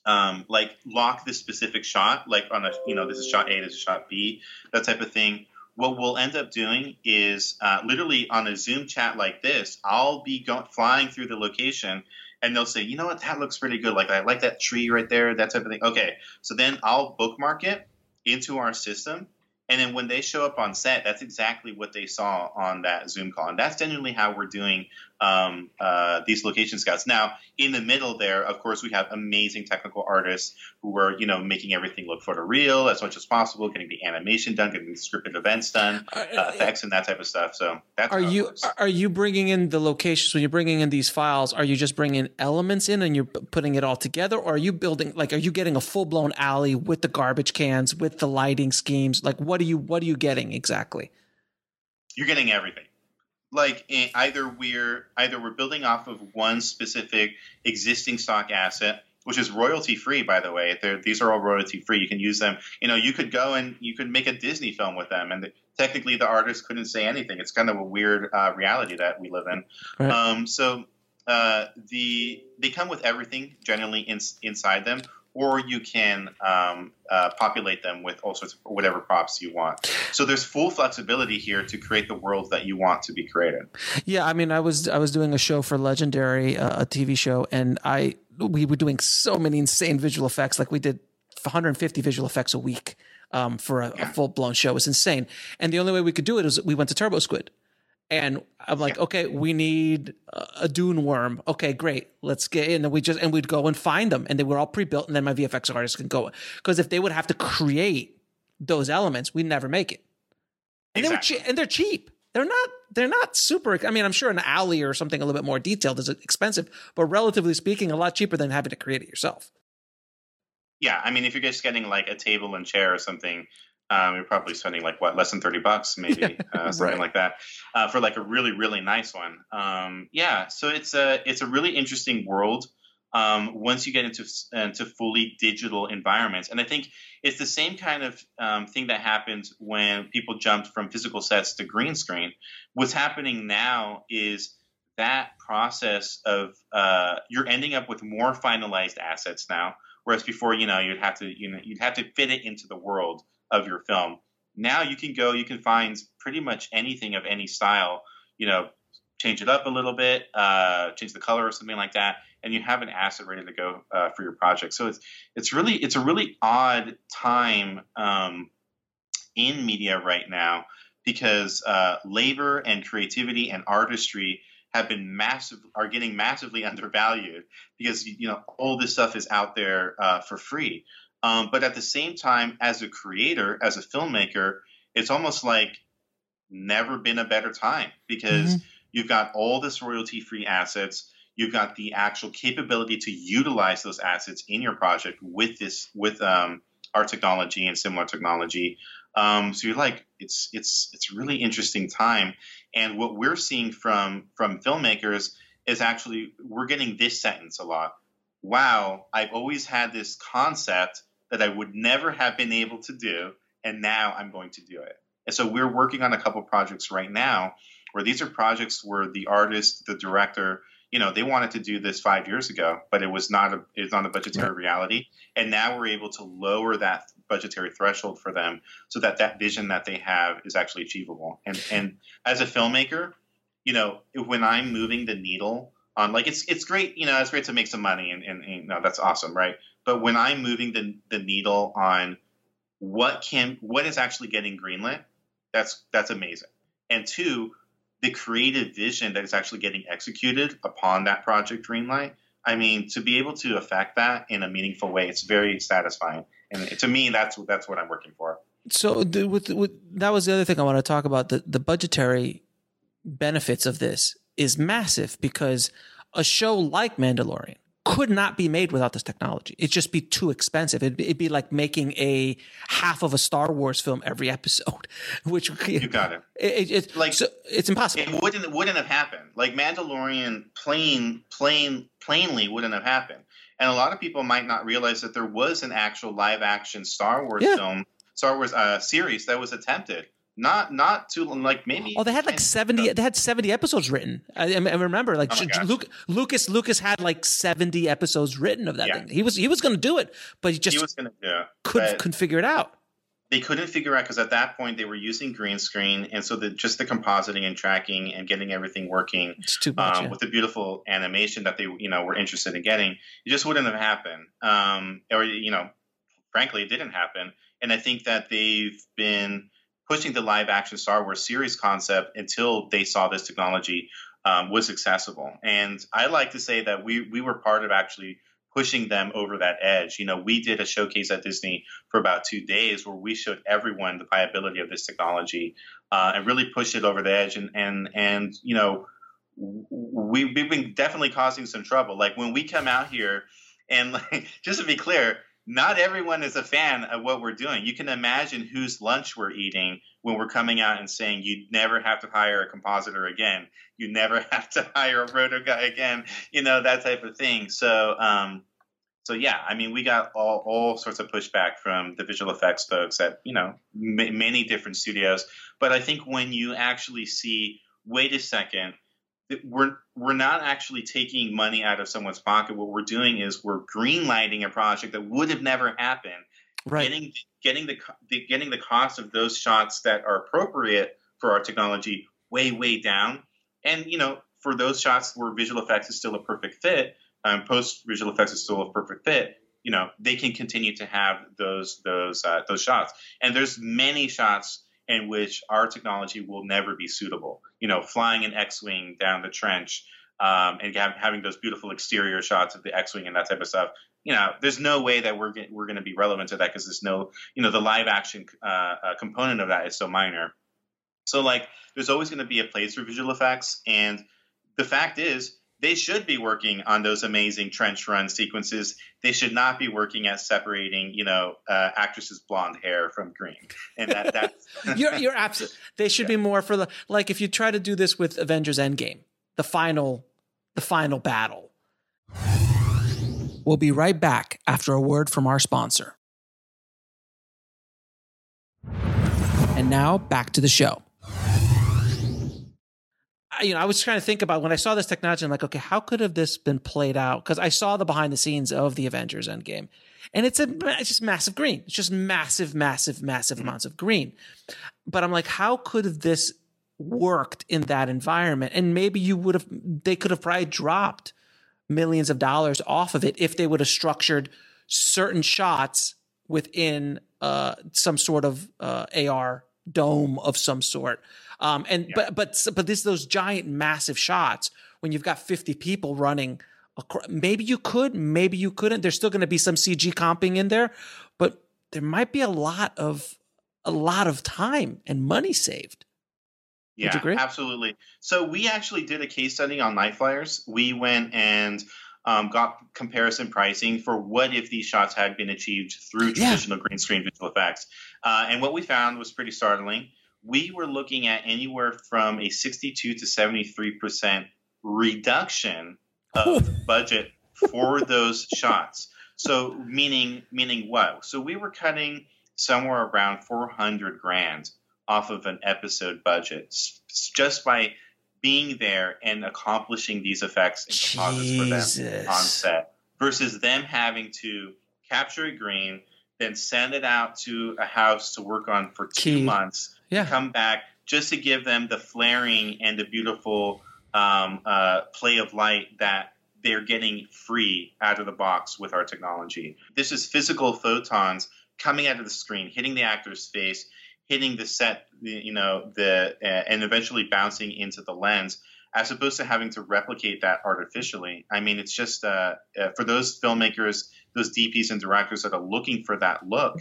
C: um, like lock this specific shot, like on a you know this is shot A, this is shot B, that type of thing. What we'll end up doing is uh, literally on a Zoom chat like this, I'll be going flying through the location and they'll say, you know what, that looks pretty good. Like I like that tree right there, that type of thing. Okay, so then I'll bookmark it into our system, and then when they show up on set, that's exactly what they saw on that Zoom call. And that's genuinely how we're doing um, uh, these location scouts. Now, in the middle there, of course, we have amazing technical artists who are, you know, making everything look photoreal as much as possible, getting the animation done, getting the scripted events done, uh, uh effects and that type of stuff. So that's
B: are you are you bringing in the locations when you're bringing in these files? Are you just bringing elements in and you're putting it all together, or are you building like are you getting a full blown alley with the garbage cans, with the lighting schemes? Like what are you what are you getting exactly?
C: You're getting everything like eh, either we're either we're building off of one specific existing stock asset which is royalty free by the way. They're, these are all royalty free you can use them. You know you could go and you could make a disney film with them and the, technically the artist couldn't say anything. It's kind of a weird uh, reality that we live in. Right. um, so uh, the they come with everything generally in, inside them or you can um, uh, populate them with all sorts of whatever props you want. So there's full flexibility here to create the world that you want to be created.
B: Yeah, I mean, I was I was doing a show for Legendary, uh, a TV show, and I we were doing so many insane visual effects. Like we did 150 visual effects a week um, for a, a full blown show. It was insane. And the only way we could do it is we went to TurboSquid. And I'm like, okay, we need a dune worm. Okay, great. Let's get in. And we just, and we'd go and find them. And they were all pre built. And then my VFX artist can go. Because if they would have to create those elements, we'd never make it. And, exactly. they were che- and they're cheap. They're not, they're not super. I mean, I'm sure an alley or something a little bit more detailed is expensive, but relatively speaking, a lot cheaper than having to create it yourself.
C: Yeah. I mean, if you're just getting like a table and chair or something, um, you're probably spending like what less than thirty bucks, [laughs] maybe uh, something right. like that, uh, for like a really really nice one. Um, yeah, so it's a it's a really interesting world um, once you get into into fully digital environments, and I think it's the same kind of um, thing that happened when people jumped from physical sets to green screen. What's happening now is that process of uh, you're ending up with more finalized assets now, whereas before you know you'd have to you know you'd have to fit it into the world of your film. Now you can go, you can find pretty much anything of any style, you know, change it up a little bit, uh, change the color or something like that, and you have an asset ready to go uh, for your project. So it's it's really it's a really odd time um, in media right now because uh, labor and creativity and artistry have been massive are getting massively [laughs] undervalued because you know all this stuff is out there uh, for free. Um, but at the same time, as a creator, as a filmmaker, it's almost like never been a better time because mm-hmm. you've got all this royalty free assets. You've got the actual capability to utilize those assets in your project with this with um, our technology and similar technology. Um, so you're like, it's it's it's a really interesting time. And what we're seeing from from filmmakers is actually we're getting this sentence a lot. Wow, I've always had this concept that I would never have been able to do, and now I'm going to do it. And so we're working on a couple projects right now where these are projects where the artist, the director, you know, they wanted to do this five years ago, but it was not a it's not a budgetary right. reality. And now we're able to lower that budgetary threshold for them so that that vision that they have is actually achievable. And and as a filmmaker, you know, when I'm moving the needle on like it's it's great, you know, it's great to make some money and, and, and you know, that's awesome, right? But when I'm moving the, the needle on what can what is actually getting greenlit, that's that's amazing. And two, the creative vision that is actually getting executed upon that project greenlight. I mean, to be able to affect that in a meaningful way, it's very satisfying. And to me, that's that's what I'm working for.
B: So, the, with, with, that was the other thing I want to talk about. The the budgetary benefits of this is massive because a show like Mandalorian could not be made without this technology. It'd just be too expensive. It'd be, it'd be, like making a half of a Star Wars film every [laughs] episode, which
C: you got it. it,
B: it like so it's impossible.
C: It wouldn't wouldn't have happened. Like Mandalorian, plain plain plainly wouldn't have happened. And a lot of people might not realize that there was an actual live action Star Wars yeah. film, Star Wars uh, series that was attempted not not too long, like maybe.
B: Oh, they had like seventy. They had seventy episodes written. I, I remember, like oh Luke, Lucas. Lucas had like seventy episodes written of that yeah. thing. He was he was going to do it, but he just
C: he was going to do it.
B: Couldn't couldn't figure it out.
C: They couldn't figure out because at that point they were using green screen, and so the just the compositing and tracking and getting everything working
B: much,
C: um,
B: yeah.
C: with the beautiful animation that they you know were interested in getting, it just wouldn't have happened. Um, or you know, frankly, it didn't happen. And I think that they've been pushing the live action Star Wars series concept until they saw this technology um, was accessible. And I like to say that we we were part of actually pushing them over that edge. You know, we did a showcase at Disney for about two days where we showed everyone the viability of this technology uh, and really pushed it over the edge. And and and you know, we, we've been definitely causing some trouble. Like when we come out here, and like [laughs] just to be clear, not everyone is a fan of what we're doing. You can imagine whose lunch we're eating when we're coming out and saying you never have to hire a compositor again. You never [laughs] have to hire a roto guy again. You know that type of thing. So, um, so yeah, I mean, we got all, all sorts of pushback from the visual effects folks at you know m- many different studios. But I think when you actually see, wait a second, we're we're not actually taking money out of someone's pocket. What we're doing is we're greenlighting a project that would have never happened.
B: Right.
C: Getting getting the, the getting the cost of those shots that are appropriate for our technology way way down, and you know for those shots where visual effects is still a perfect fit, um, post visual effects is still a perfect fit. You know they can continue to have those those uh, those shots, and there's many shots in which our technology will never be suitable. You know, flying an X-wing down the trench um, and having those beautiful exterior shots of the X-wing and that type of stuff. You know, there's no way that we're we're going to be relevant to that because there's no, you know, the live action uh, uh, component of that is so minor. So like, there's always going to be a place for visual effects, and the fact is, they should be working on those amazing trench run sequences. They should not be working at separating, you know, uh, actresses' blonde hair from green. And that that's [laughs]
B: you're you're absolutely. They should yeah. be more for the like if you try to do this with Avengers Endgame, the final, the final battle. We'll be right back after a word from our sponsor. And now back to the show you know, I was trying to think about when I saw this technology. I'm like, okay, how could have this been played out? Because I saw the behind the scenes of the Avengers Endgame, and it's a it's just massive green. It's just massive, massive, massive mm-hmm. amounts of green. But I'm like, how could have this worked in that environment? And maybe you would have, they could have probably dropped millions of dollars off of it if they would have structured certain shots within uh, some sort of uh, AR dome of some sort um, and yeah. but but but this those giant massive shots when you've got 50 people running maybe you could maybe you couldn't. There's still going to be some cg comping in there but there might be a lot of a lot of time and money saved.
C: Yeah absolutely. So we actually did a case study on Nightflyers. We went and um, got comparison pricing for what if these shots had been achieved through traditional yeah. green screen visual effects. Uh, and what we found was pretty startling we were looking at anywhere from a 62 to 73 percent reduction of [laughs] budget for those shots. So meaning meaning what? So we were cutting somewhere around 400 grand off of an episode budget just by being there and accomplishing these effects and composites for them on set versus them having to capture a green, then send it out to a house to work on for two Key. months yeah. come back just to give them the flaring and the beautiful um, uh, play of light that they're getting free out of the box with our technology. This is physical photons coming out of the screen, hitting the actor's face, hitting the set, you know, the uh, and eventually bouncing into the lens, as opposed to having to replicate that artificially. I mean, it's just uh, uh, for those filmmakers, those DPs and directors that are looking for that look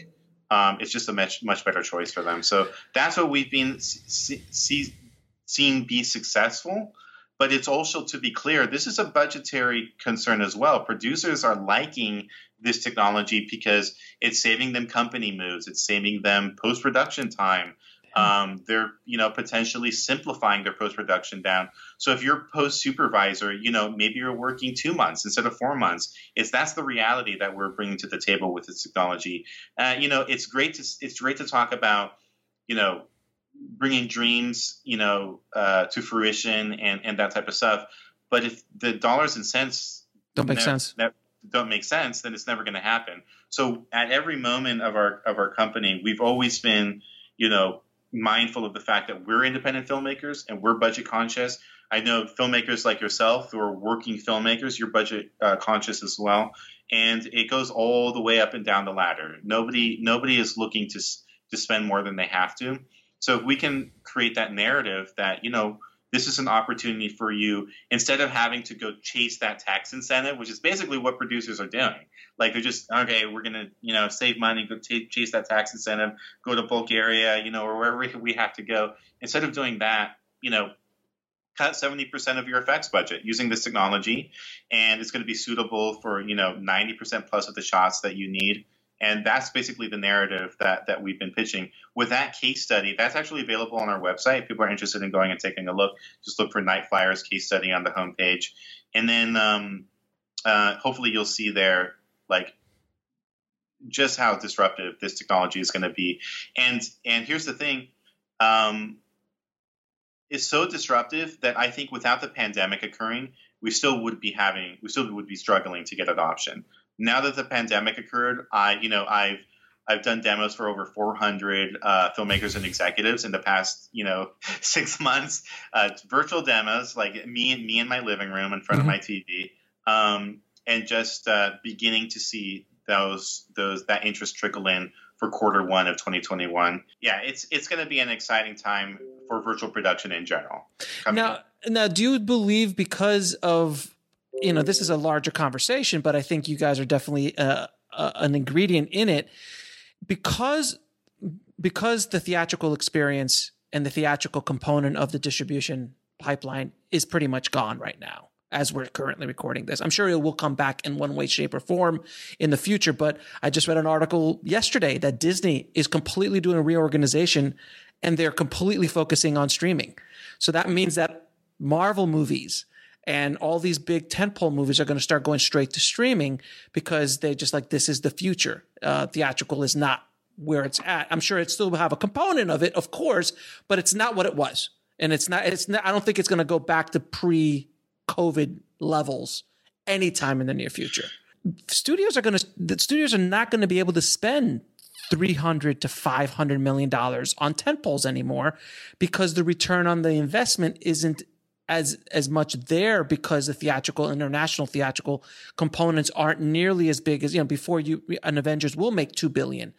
C: um, it's just a much much better choice for them. So that's what we've been see, see, seeing be successful. But it's also to be clear, this is a budgetary concern as well. Producers are liking this technology because it's saving them company moves, it's saving them post production time. Um, they're you know potentially simplifying their post production down. So if you're post supervisor, you know maybe you're working two months instead of four months. It's that's the reality that we're bringing to the table with this technology. Uh, you know it's great to it's great to talk about you know bringing dreams you know uh, to fruition and and that type of stuff. But if the dollars and cents
B: don't make sense.
C: don't make sense, then it's never going to happen. So at every moment of our of our company, we've always been, you know, mindful of the fact that we're independent filmmakers and we're budget conscious. I know filmmakers like yourself who are working filmmakers, you're budget uh, conscious as well, and it goes all the way up and down the ladder. Nobody nobody is looking to to spend more than they have to. So if we can create that narrative that you know this is an opportunity for you instead of having to go chase that tax incentive, which is basically what producers are doing. Like they're just okay, we're gonna you know save money, go t- chase that tax incentive, go to Bulgaria, you know, or wherever we have to go. Instead of doing that, you know, cut 70% of your effects budget using this technology and it's going to be suitable for you know 90% plus of the shots that you need and that's basically the narrative that that we've been pitching. With that case study that's actually available on our website. If people are interested in going and taking a look just look for Nightflyers case study on the homepage. And then um, uh, hopefully you'll see there like just how disruptive this technology is going to be. And and here's the thing um, is so disruptive that I think without the pandemic occurring, we still would be having we still would be struggling to get adoption. Now that the pandemic occurred, I you know I've I've done demos for over 400 uh, filmmakers and executives in the past, you know, [laughs] six months. Uh, virtual demos, like me and me in my living room in front mm-hmm. of my TV, um, and just uh, beginning to see those those that interest trickle in for quarter one of 2021. Yeah, it's it's going to be an exciting time for virtual production in general.
B: Now, now, do you believe because of you know this is a larger conversation, but I think you guys are definitely uh, uh, an ingredient in it because because the theatrical experience and the theatrical component of the distribution pipeline is pretty much gone right now as we're currently recording this. I'm sure it will come back in one way, shape, or form in the future. But I just read an article yesterday that Disney is completely doing a reorganization and they're completely focusing on streaming. So that means that Marvel movies and all these big tentpole movies are going to start going straight to streaming because they just like this is the future. Uh, theatrical is not where it's at. I'm sure it still will have a component of it, of course, but it's not what it was, and it's not. It's not. I don't think it's going to go back to pre-COVID levels anytime in the near future. Studios are going to. The studios are not going to be able to spend 300 to 500 million dollars on tentpoles anymore because the return on the investment isn't as as much there because the theatrical international theatrical components aren't nearly as big as you know before you an Avengers will make 2 billion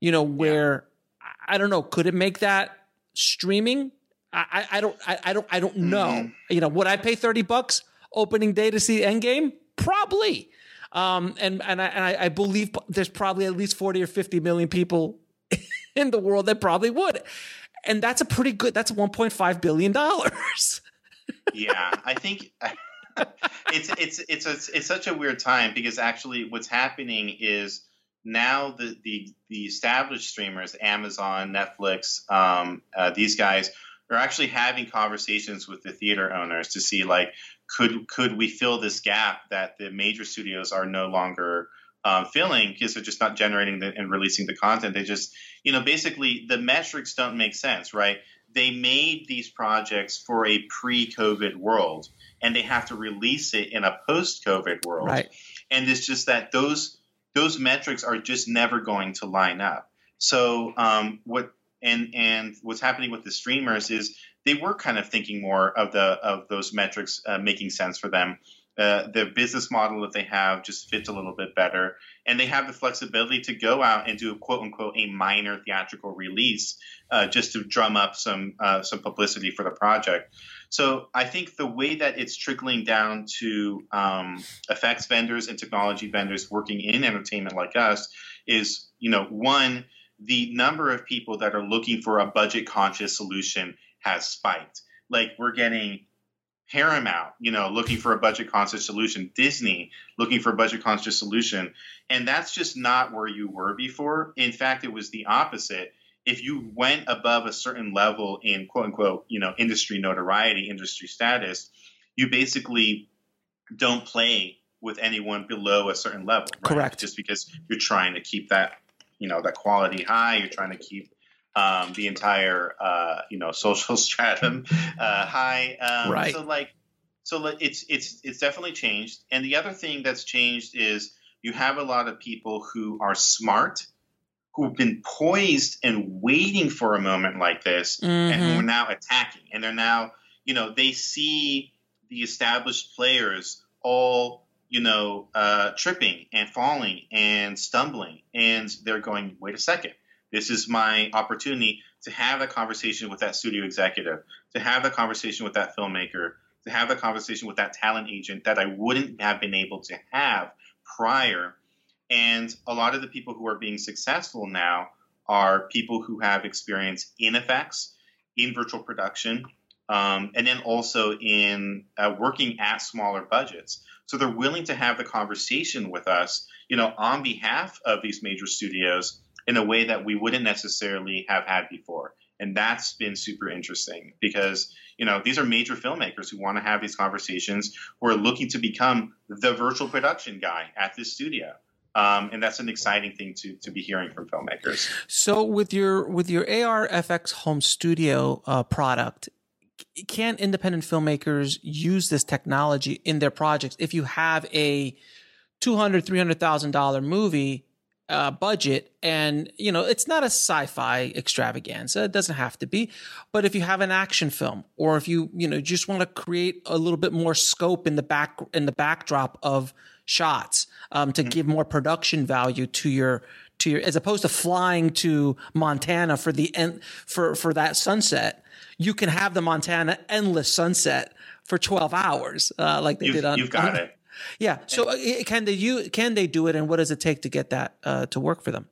B: you know where yeah. I don't know could it make that streaming? I I don't I, I don't I don't know. Mm-hmm. you know would I pay 30 bucks opening day to see Endgame? Probably. Um and and I, and I, I believe there's probably at least 40 or 50 million people [laughs] in the world that probably would. And that's a pretty good that's 1.5 billion dollars
C: yeah, I think [laughs] it's it's it's a, it's such a weird time because actually what's happening is now the the the established streamers, Amazon, Netflix, um, uh, these guys are actually having conversations with the theater owners to see like could could we fill this gap that the major studios are no longer um, filling because they're just not generating the, and releasing the content. They just, you know, basically the metrics don't make sense, right? They made these projects for a pre-COVID world, and they have to release it in a post-COVID world.
B: Right.
C: And it's just that those those metrics are just never going to line up. So um, what and and what's happening with the streamers is they were kind of thinking more of the of those metrics uh, making sense for them the business model that they have just fits a little bit better. And they have the flexibility to go out and do a quote unquote a minor theatrical release uh, just to drum up some uh, some publicity for the project. So I think the way that it's trickling down to um, effects vendors and technology vendors working in entertainment like us is, you know, one, the number of people that are looking for a budget conscious solution has spiked. Like we're getting Paramount, you know, looking for a budget conscious solution, Disney looking for a budget conscious solution. And that's just not where you were before. In fact, it was the opposite. If you went above a certain level in quote unquote, you know, industry notoriety, industry status, you basically don't play with anyone below a certain level. Right?
B: Correct.
C: Just because you're trying to keep that, you know, that quality high, you're trying to keep um, the entire uh, you know [laughs] social stratum uh, high. Um,
B: right.
C: So like, so it's it's it's definitely changed. And the other thing that's changed is you have a lot of people who are smart, who've been poised and waiting for a moment like this, mm-hmm. and who are mm-hmm. now attacking. And they're now, you know, they see the established players all you know, uh, tripping and falling and stumbling, and they're going, wait a second this is my opportunity to have a conversation with that studio executive, to have a conversation with that filmmaker, to have a conversation with that talent agent that I wouldn't have been able to have prior. And a lot of the people who are being successful now are people who have experience in effects, in virtual production, um, and then also in uh, working at smaller budgets. So they're willing to have the conversation with us, you know, on behalf of these major studios in a way that we wouldn't necessarily have had before. And that's been super interesting because, you know, these are major filmmakers who want to have these conversations, who are looking to become the virtual production guy at this studio. Um, and that's an exciting thing to, to be hearing from filmmakers.
B: So with your with your ARFX home studio uh, product, can independent filmmakers use this technology in their projects if you have a $200 $300000 movie uh, budget. And you know it's not a sci-fi extravaganza. It doesn't have to be. But if you have an action film or if you you know just want to create a little bit more scope in the back in the backdrop of shots um, to mm-hmm. give more production value to your to your as opposed to flying to Montana for the end for for that sunset you can have the Montana endless sunset for 12 hours uh, like they
C: you've,
B: did on
C: you've got it
B: yeah. So uh, can they you can they do it, and what does it take to get that uh, to work for them?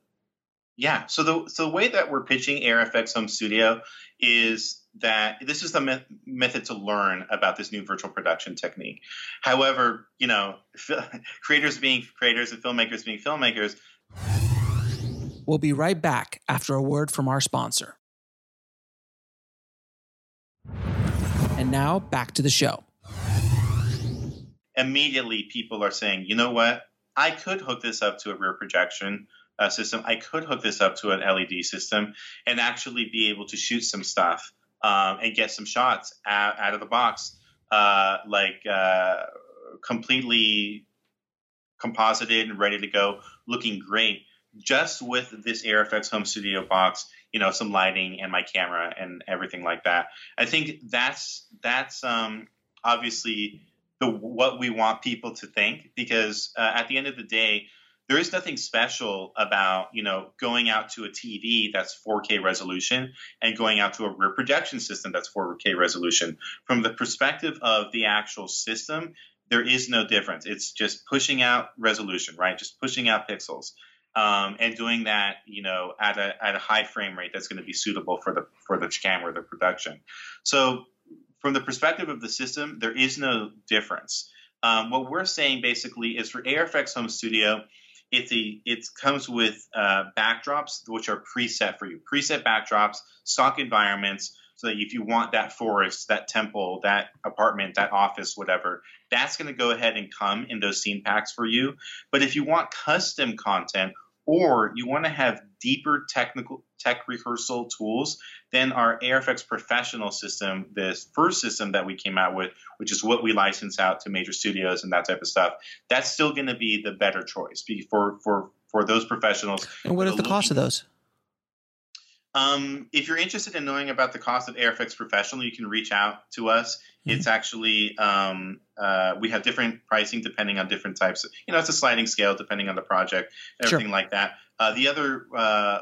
C: Yeah. So the so the way that we're pitching ARFX Home Studio is that this is the me- method to learn about this new virtual production technique. However, you know, [laughs] creators being creators and filmmakers being filmmakers.
B: We'll be right back after a word from our sponsor. And now back to the show
C: immediately people are saying, you know what? I could hook this up to a rear projection uh, system. I could hook this up to an LED system and actually be able to shoot some stuff um, and get some shots out, out of the box, uh, like uh, completely composited and ready to go, looking great, just with this ARFX Home Studio box. You know, some lighting and my camera and everything like that. I think that's that's um, obviously the what we want people to think because uh, at the end of the day there is nothing special about you know going out to a TV that's 4K resolution and going out to a rear projection system that's 4K resolution. From the perspective of the actual system, there is no difference. It's just pushing out resolution, right? Just pushing out pixels. Um, and doing that, you know, at a at a high frame rate that's going to be suitable for the for the camera, the production. So from the perspective of the system, there is no difference. Um, what we're saying basically is for ARFX Home Studio, it's a, it comes with uh, backdrops which are preset for you, preset backdrops, stock environments. So that if you want that forest, that temple, that apartment, that office, whatever, that's going to go ahead and come in those scene packs for you. But if you want custom content or you want to have deeper technical tech rehearsal tools, then our ARFX professional system, this first system that we came out with, which is what we license out to major studios and that type of stuff, that's still going to be the better choice for for for those professionals.
B: And what is the cost of those?
C: Um, if you're interested in knowing about the cost of ARFX Professional, you can reach out to us. Mm-hmm. It's actually um, uh, we have different pricing depending on different types. Of, you know, it's a sliding scale depending on the project, everything sure. like that. Uh, the other uh,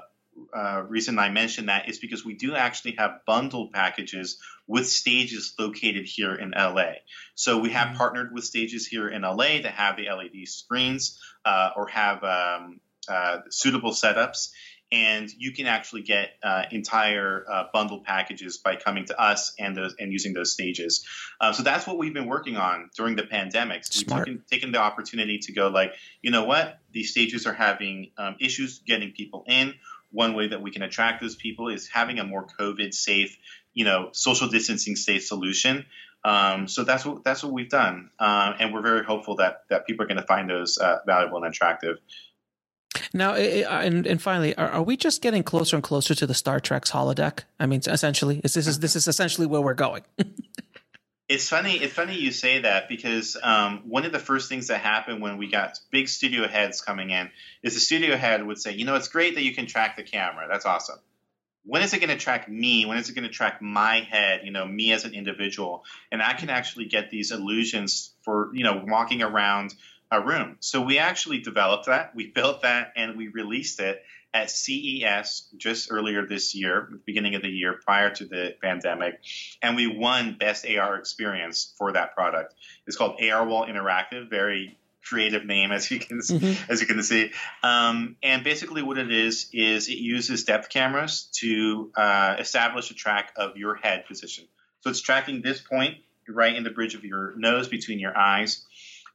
C: uh, reason I mentioned that is because we do actually have bundled packages with stages located here in LA. So we have mm-hmm. partnered with stages here in LA to have the LED screens uh, or have um, uh, suitable setups and you can actually get uh, entire uh, bundle packages by coming to us and those and using those stages. Uh, so that's what we've been working on during the pandemic. So we've taken, taken, the opportunity to go like, you know what, these stages are having um, issues getting people in. One way that we can attract those people is having a more COVID safe, you know, social distancing safe solution. Um, so that's what that's what we've done, uh, and we're very hopeful that that people are going to find those uh, valuable and attractive.
B: Now, and, and finally, are, are, we just getting closer and closer to the Star Trek's holodeck? I mean, essentially, is this is this is essentially where we're going? [laughs]
C: it's funny. It's funny you say that because um, one of the first things that happened when we got big studio heads coming in is the studio head would say, "You know, it's great that you can track the camera. That's awesome. When is it going to track me? When is it going to track my head? You know, me as an individual, and I can actually get these illusions for you know walking around." A room. So we actually developed that, we built that, and we released it at CES just earlier this year, beginning of the year prior to the pandemic, and we won Best AR Experience for that product. It's called ARwall Interactive, very creative name as you can mm-hmm. as you can see. Um, and basically, what it is is it uses depth cameras to uh, establish a track of your head position. So it's tracking this point right in the bridge of your nose between your eyes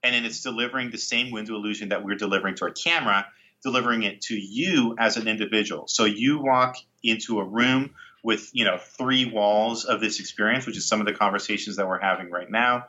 C: and then it's delivering the same window illusion that we're delivering to our camera, delivering it to you as an individual. So you walk into a room with you know three walls of this experience, which is some of the conversations that we're having right now,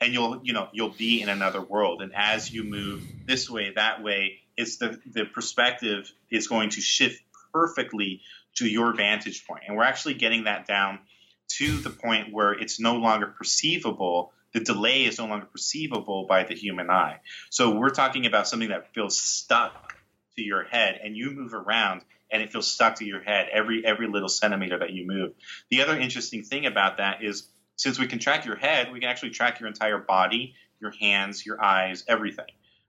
C: and you'll you know you'll be in another world. And as you move this way, that way, it's the the perspective is going to shift perfectly to your vantage point. And we're actually getting that down to the point where it's no longer perceivable. The delay is no longer perceivable by the human eye. So we're talking about something that feels stuck to your head, and you move around, and it feels stuck to your head every every little centimeter that you move. The other interesting thing about that is since we can track your head, we can actually track your entire body, your hands, your eyes, everything.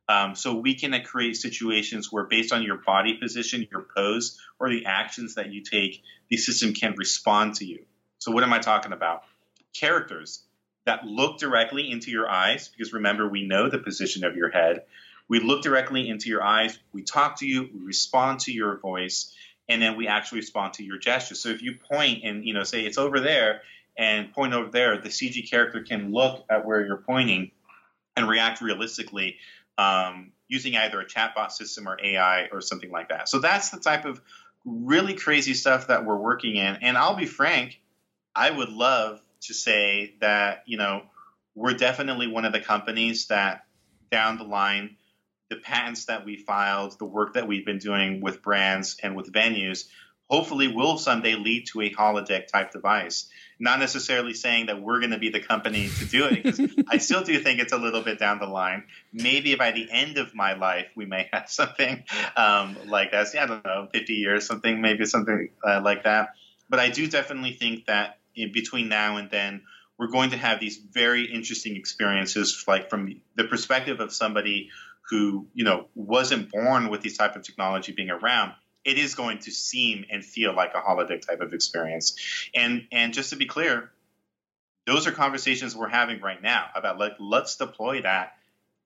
C: Um, so we can create situations where, based on your body position, your pose, or the actions that you take, the system can respond to you. So what am I talking about? Characters that look directly into your eyes, because remember, we know the position of your head. We look directly into your eyes, we talk to you, we respond to your voice, and then we actually respond to your gestures. So if you point and you know say it's over there and point over there, the CG character can look at where you're pointing and react realistically um, using either a chatbot system or AI or something like that. So that's the type of really crazy stuff that we're working in. And I'll be frank, I would love to say that, you know, we're definitely one of the companies that down the line, the patents that we filed, the work that we've been doing with brands and with venues, hopefully will someday lead to a holodeck type device. Not necessarily saying that we're going to be the company to do it, because [laughs] I still do think it's a little bit down the line. Maybe by the end of my life, we may have something um, like that. I don't know, 50 years, something, maybe something uh, like that. But I do definitely think that between now and then, we're going to have these very interesting experiences, like from the perspective of somebody who, you know, wasn't born with these type of technology being around it is going to seem and feel like a holodeck type of experience. And and just to be clear, those are conversations we're having right now about like let's deploy that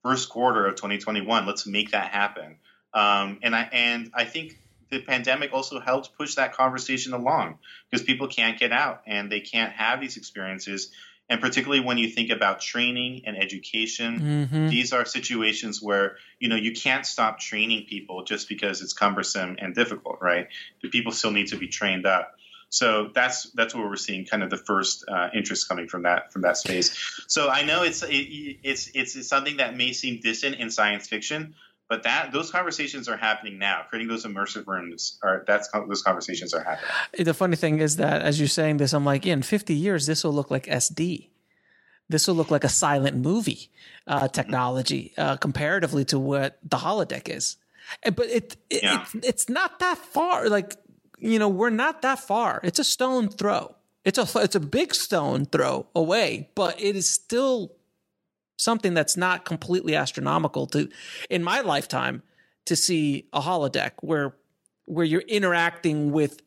C: first quarter of 2021. Let's make that happen. Um, and I and I think the pandemic also helped push that conversation along because people can't get out and they can't have these experiences. And particularly when you think about training and education mm-hmm. these are situations where you know you can't stop training people just because it's cumbersome and difficult right? The people still need to be trained up. So that's that's where we're seeing kind of the first uh, interest coming from that from that space. So i know it's it, it's it's something that may seem distant in science fiction but that those conversations are happening now. Creating those immersive rooms are that's those conversations are happening.
B: The funny thing is that as you're saying this i'm like yeah, in 50 years this will look like sd this will look like a silent movie uh, technology uh, comparatively to what the holodeck is. But it, it yeah. it's, it's not that far like you know we're not that far. It's a stone throw. It's a it's a big stone throw away but it is still something that's not completely astronomical to in my lifetime to see a holodeck where where you're interacting with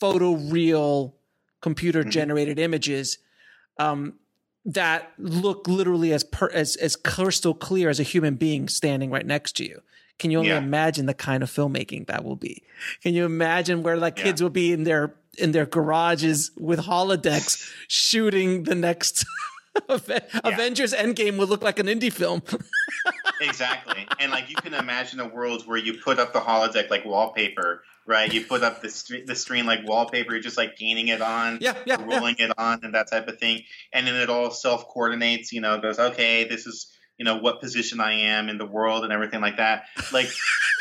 B: photo real computer generated mm-hmm. images um, that look literally as per, as as crystal clear as a human being standing right next to you. Can you only yeah. imagine the kind of filmmaking that will be? Can you imagine where like yeah. kids will be in their in their garages with holodecks shooting the next [laughs] yeah. Avengers Endgame would look like an indie film. [laughs]
C: exactly. And like you can imagine a world where you put up the holodeck like wallpaper, right? You put up the, st- the screen like wallpaper, you're just like painting it on,
B: yeah, yeah,
C: rolling
B: yeah.
C: it on, and that type of thing. And then it all self coordinates, you know, goes, okay, this is you know what position I am in the world and everything like that. Like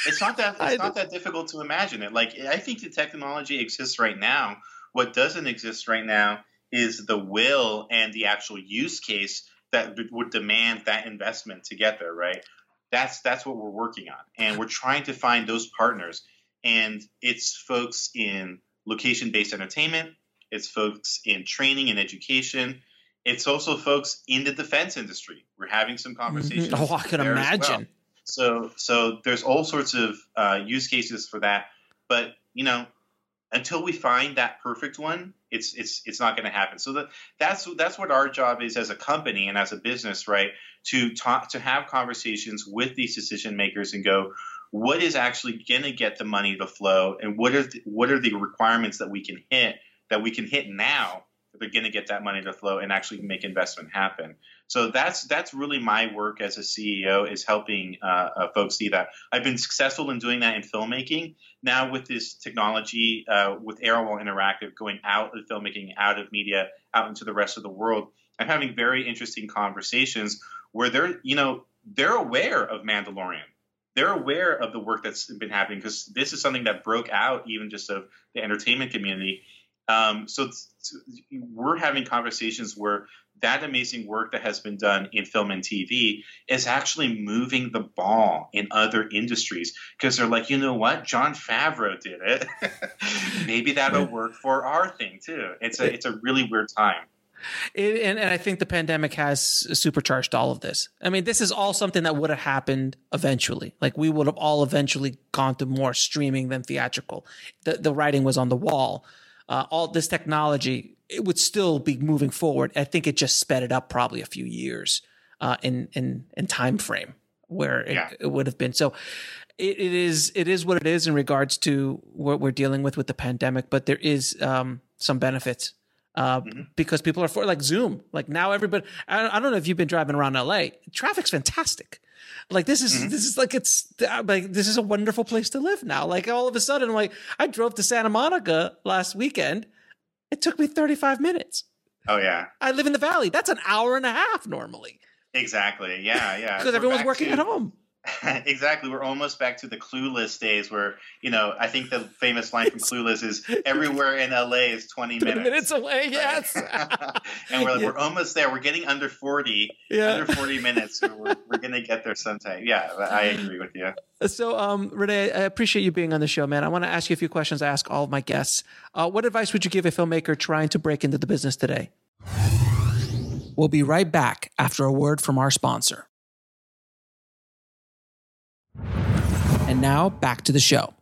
C: it's not that it's not that difficult to imagine it. Like I think the technology exists right now. What doesn't exist right now is the will and the actual use case that would demand that investment to get there, right? That's that's what we're working on, and we're trying to find those partners. And it's folks in location-based entertainment, it's folks in training and education, it's also folks in the defense industry. We're having some mm-hmm. conversations.
B: Oh, I can imagine. Well.
C: So, so there's all sorts of uh, use cases for that. But you know, until we find that perfect one, it's it's it's not going to happen. So that that's that's what our job is as a company and as a business, right? To talk to have conversations with these decision makers and go, what is actually going to get the money to flow, and what are the, what are the requirements that we can hit that we can hit now they're going to get that money to flow and actually make investment happen. So that's that's really my work as a CEO is helping uh, uh, folks see that. I've been successful in doing that in filmmaking. Now with this technology, uh, with ARwall Interactive going out of filmmaking, out of media, out into the rest of the world, I'm having very interesting conversations where they're you know they're aware of Mandalorian. They're aware of the work that's been happening because this is something that broke out even just of the entertainment community Um, so, we're having conversations where that amazing work that has been done in film and TV is actually moving the ball in other industries because they're like, you know what, Jon Favreau did it. [laughs] Maybe that'll work for our thing too. It's a it's a really weird time.
B: It, and, and I think the pandemic has supercharged all of this. I mean, this is all something that would have happened eventually. Like we would have all eventually gone to more streaming than theatrical. The the writing was on the wall. Uh, all this technology, it would still be moving forward. I think it just sped it up probably a few years uh, in in in time frame where it, yeah. it would have been. So it, it is it is what it is in regards to what we're dealing with with the pandemic. But there is um, some benefits uh, mm-hmm. because people are for like Zoom. Like now, everybody. I, I, don't know if you've been driving around LA. Traffic's fantastic. Like this is mm-hmm. this is like it's like this is a wonderful place to live now. Like all of a sudden, like I drove to Santa Monica last weekend. It took me 35 minutes.
C: Oh yeah.
B: I live in the valley. That's an hour and a half normally.
C: Exactly. Yeah, yeah. [laughs]
B: Because everyone's working to, at home. [laughs]
C: exactly. We're almost back to the Clueless days where, you know, I think the famous line from Clueless is [laughs] everywhere in LA is 20 minutes.
B: minutes away, [laughs] yes.
C: and we're, yeah. we're almost there. We're getting under 40, yeah. under 40 minutes. we're, we're going to get there sometime. Yeah, I agree with you.
B: So, um, Rene, I appreciate you being on the show, man. I want to ask you a few questions I ask all of my guests. Uh, what advice would you give a filmmaker trying to break into the business today? We'll be right back after a word from our sponsor. And now back to the show.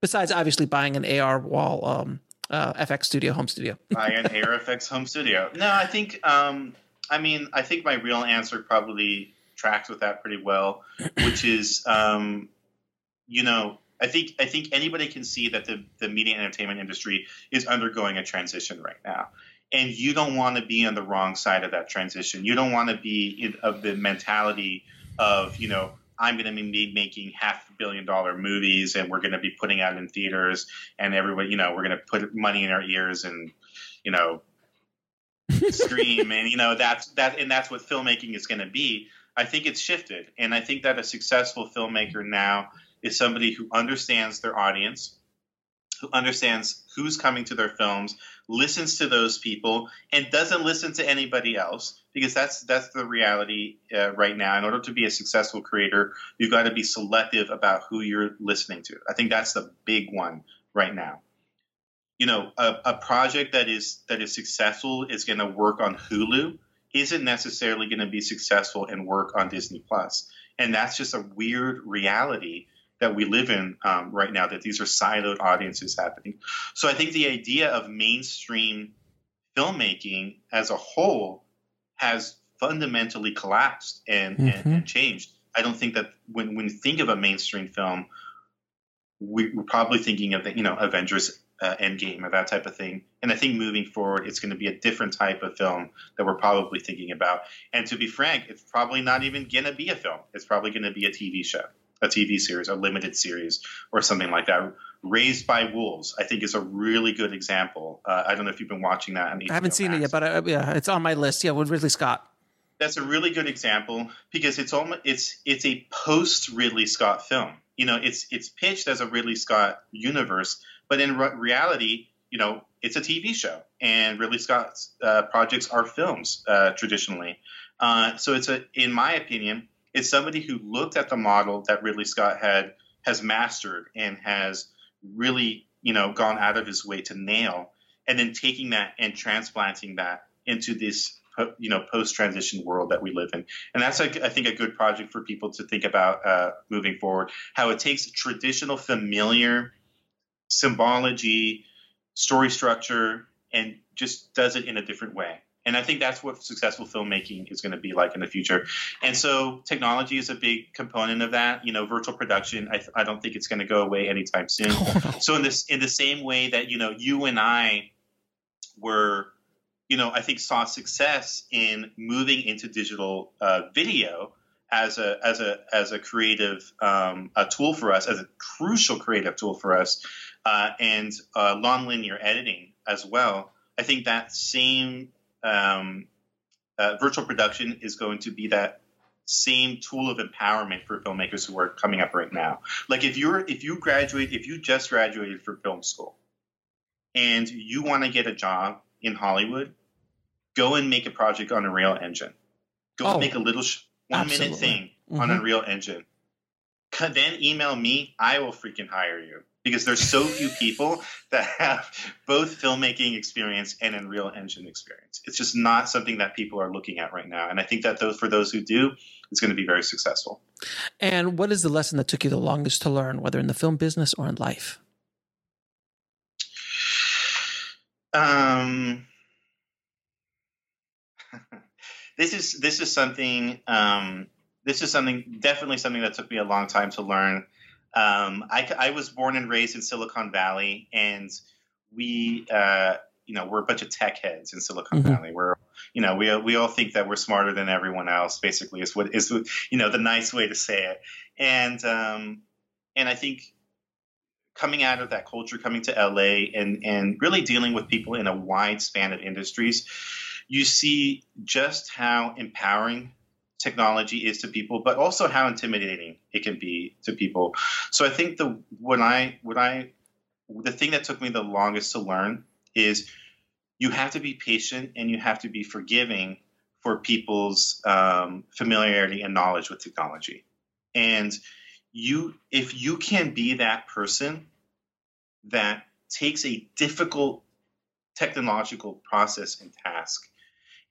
B: Besides, obviously, buying an ARwall um, uh, FX studio, home studio. [laughs]
C: Buy an ARFX home studio. No, I think, um, I mean, I think my real answer probably tracks with that pretty well, which is, um, you know, I think I think anybody can see that the, the media entertainment industry is undergoing a transition right now. And you don't want to be on the wrong side of that transition. You don't want to be in, of the mentality of, you know, I'm going to be making half a billion dollar movies and we're going to be putting out in theaters and everybody, you know, we're going to put money in our ears and, you know, [laughs] stream and, you know, that's that, and that's what filmmaking is going to be. I think it's shifted. And I think that a successful filmmaker now is somebody who understands their audience, who understands who's coming to their films, listens to those people, and doesn't listen to anybody else because that's that's the reality uh, right now. In order to be a successful creator, you've got to be selective about who you're listening to. I think that's the big one right now. You know, a, a project that is that is successful is going to work on Hulu isn't necessarily going to be successful and work on Disney Plus, and that's just a weird reality that we live in um, right now that these are siloed audiences happening. So I think the idea of mainstream filmmaking as a whole has fundamentally collapsed and, mm-hmm. and, and, changed. I don't think that when, when you think of a mainstream film, we, are probably thinking of the, you know Avengers uh, Endgame or that type of thing. And I think moving forward, it's going to be a different type of film that we're probably thinking about. And to be frank, it's probably not even going to be a film. It's probably going to be a TV show a TV series, a limited series, or something like that. Raised by Wolves, I think, is a really good example. Uh, I don't know if you've been watching that.
B: I haven't seen Max. it yet, but uh, yeah, it's on my list. Yeah, with Ridley Scott.
C: That's a really good example because it's almost it's it's a post Ridley Scott film. You know, it's it's pitched as a Ridley Scott universe, but in re- reality, you know, it's a TV show, and Ridley Scott's uh, projects are films uh, traditionally. Uh, so it's a, in my opinion, is somebody who looked at the model that Ridley Scott had has mastered and has really you know gone out of his way to nail, and then taking that and transplanting that into this you know post transition world that we live in. And that's I think a good project for people to think about uh, moving forward. How it takes traditional familiar symbology story structure and just does it in a different way and I think that's what successful filmmaking is going to be like in the future. And so technology is a big component of that. You know, virtual production, I, I don't think it's going to go away anytime soon. [laughs] so in this, in the same way that, you know, you and I were, you know, I think saw success in moving into digital uh, video as a, as a, as a creative um, a tool for us, as a crucial creative tool for us, uh, and uh, nonlinear editing as well. I think that same um, uh, virtual production is going to be that same tool of empowerment for filmmakers who are coming up right now. Like if you're if you graduate if you just graduated from film school and you want to get a job in Hollywood, go and make a project on Unreal Engine. Go
B: Oh,
C: and make a little sh- one
B: absolutely.
C: minute thing on
B: Mhm.
C: Unreal Engine. Then email me. I will freaking hire you because there's so few people that have both filmmaking experience and Unreal Engine experience. It's just not something that people are looking at right now. And I think that those for those who do, it's going to be very successful.
B: And what is the lesson that took you the longest to learn, whether in the film business or in life?
C: Um, [laughs] this is this is something. Um, this is something definitely something that took me a long time to learn. Um, I, I was born and raised in Silicon Valley, and we, uh, you know, we're a bunch of tech heads in Silicon
B: Mhm.
C: Valley. We're, you know, we we all think that we're smarter than everyone else. Basically, is what is you know the nice way to say it. And um, and I think coming out of that culture, coming to LA, and and really dealing with people in a wide span of industries, you see just how empowering technology is to people, but also how intimidating it can be to people. So I think the when I when I the thing that took me the longest to learn is you have to be patient and you have to be forgiving for people's um, familiarity and knowledge with technology. And you, if you can be that person that takes a difficult technological process and task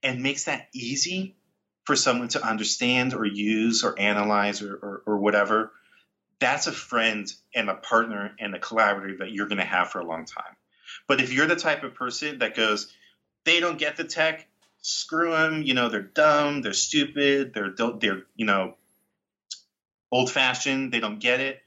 C: and makes that easy for someone to understand or use or analyze or, or, or whatever, that's a friend and a partner and a collaborator that you're going to have for a long time. But if you're the type of person that goes, they don't get the tech, screw them, you know, they're dumb, they're stupid, they're they're you know, old fashioned, they don't get it,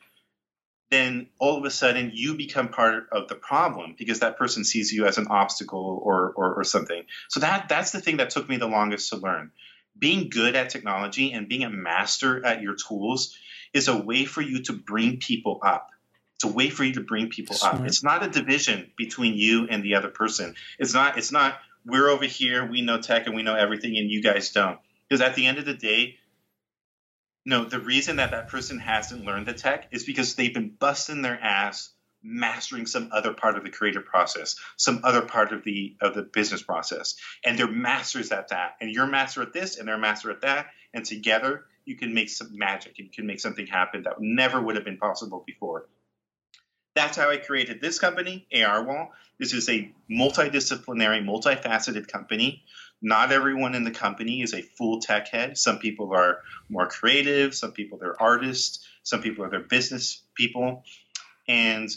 C: then all of a sudden you become part of the problem because that person sees you as an obstacle or, or, or something. So that that's the thing that took me the longest to learn. Being good at technology and being a master at your tools is a way for you to bring people up. It's a way for you to bring people up. It's not a division between you and the other person. It's not it's not we're over here, we know tech and we know everything and you guys don't. Because at the end of the day, no, the reason that that person hasn't learned the tech is because they've been busting their ass mastering some other part of the creative process, some other part of the of the business process, and they're masters at that. And you're master at this, and they're master at that, and together you can make some magic. You can make something happen that never would have been possible before. That's how I created this company, ARwall. This is a multidisciplinary, multifaceted company. Not everyone in the company is a full tech head. Some people are more creative, some people they're artists, some people are their business people. And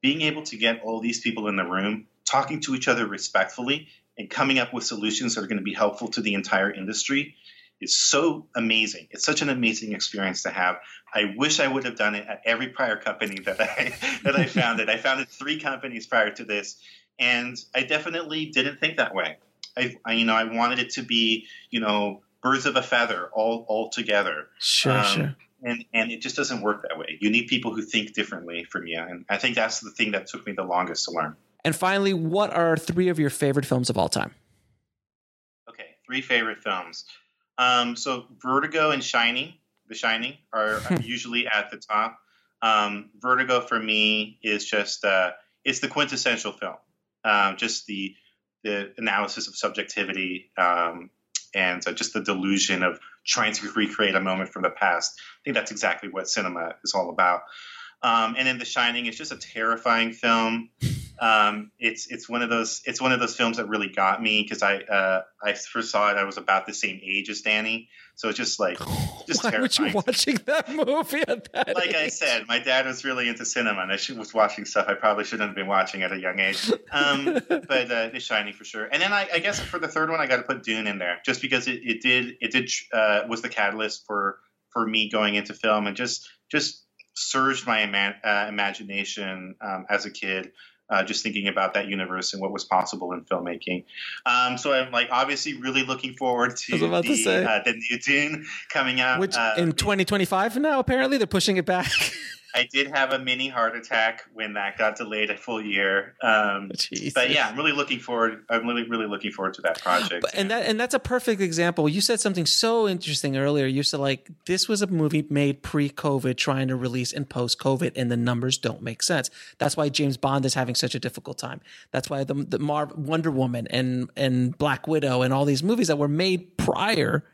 C: being able to get all these people in the room, talking to each other respectfully, and coming up with solutions that are going to be helpful to the entire industry is so amazing. It's such an amazing experience to have. I wish I would have done it at every prior company [laughs] that I that I founded. I founded three companies prior to this, and I definitely didn't think that way. I, I you know I wanted it to be you know birds of a feather all all together
B: Sure,
C: Um,
B: sure.
C: And and it just doesn't work that way. You need people who think differently from you, and I think that's the thing that took me the longest to learn.
B: And finally, what are three of your favorite films of all time?
C: Okay, three favorite films. Um, so Vertigo and Shining, The Shining, are [laughs] usually at the top. Um, Vertigo for me is just uh, it's the quintessential film. Um, just the the analysis of subjectivity um, and uh, just the delusion of trying to recreate a moment from the past. I think that's exactly what cinema is all about. Um, and in The Shining, it's just a terrifying film. Um, it's it's one of those it's one of those films that really got me because I uh, I first saw it I was about the same age as Danny, so it's just like [laughs] just
B: Why were you
C: terrifying.
B: watching that movie at that
C: like I said, my dad was really into cinema, and I should, was watching stuff I probably shouldn't have been watching at a young age. Um, [laughs] but uh, The Shining for sure. And then I, I guess for the third one, I got to put Dune in there, just because it, it did it did uh, was the catalyst for for me going into film and just just surged my ima- uh, imagination um, as a kid. Uh, just thinking about that universe and what was possible in filmmaking. Um, so I'm like obviously really looking forward to,
B: I was about to
C: the, uh, the new Dune coming out.
B: Which
C: uh,
B: in 2025 now, apparently they're pushing it back. [laughs]
C: I did have a mini heart attack when that got delayed a full year. Um, but yeah, I'm really looking forward. I'm really, really looking forward to that project.
B: But, and that and that's a perfect example. You said something so interesting earlier. You said like this was a movie made pre-COVID, trying to release in post-COVID, and the numbers don't make sense. That's why James Bond is having such a difficult time. That's why the the Mar- Wonder Woman and and Black Widow and all these movies that were made prior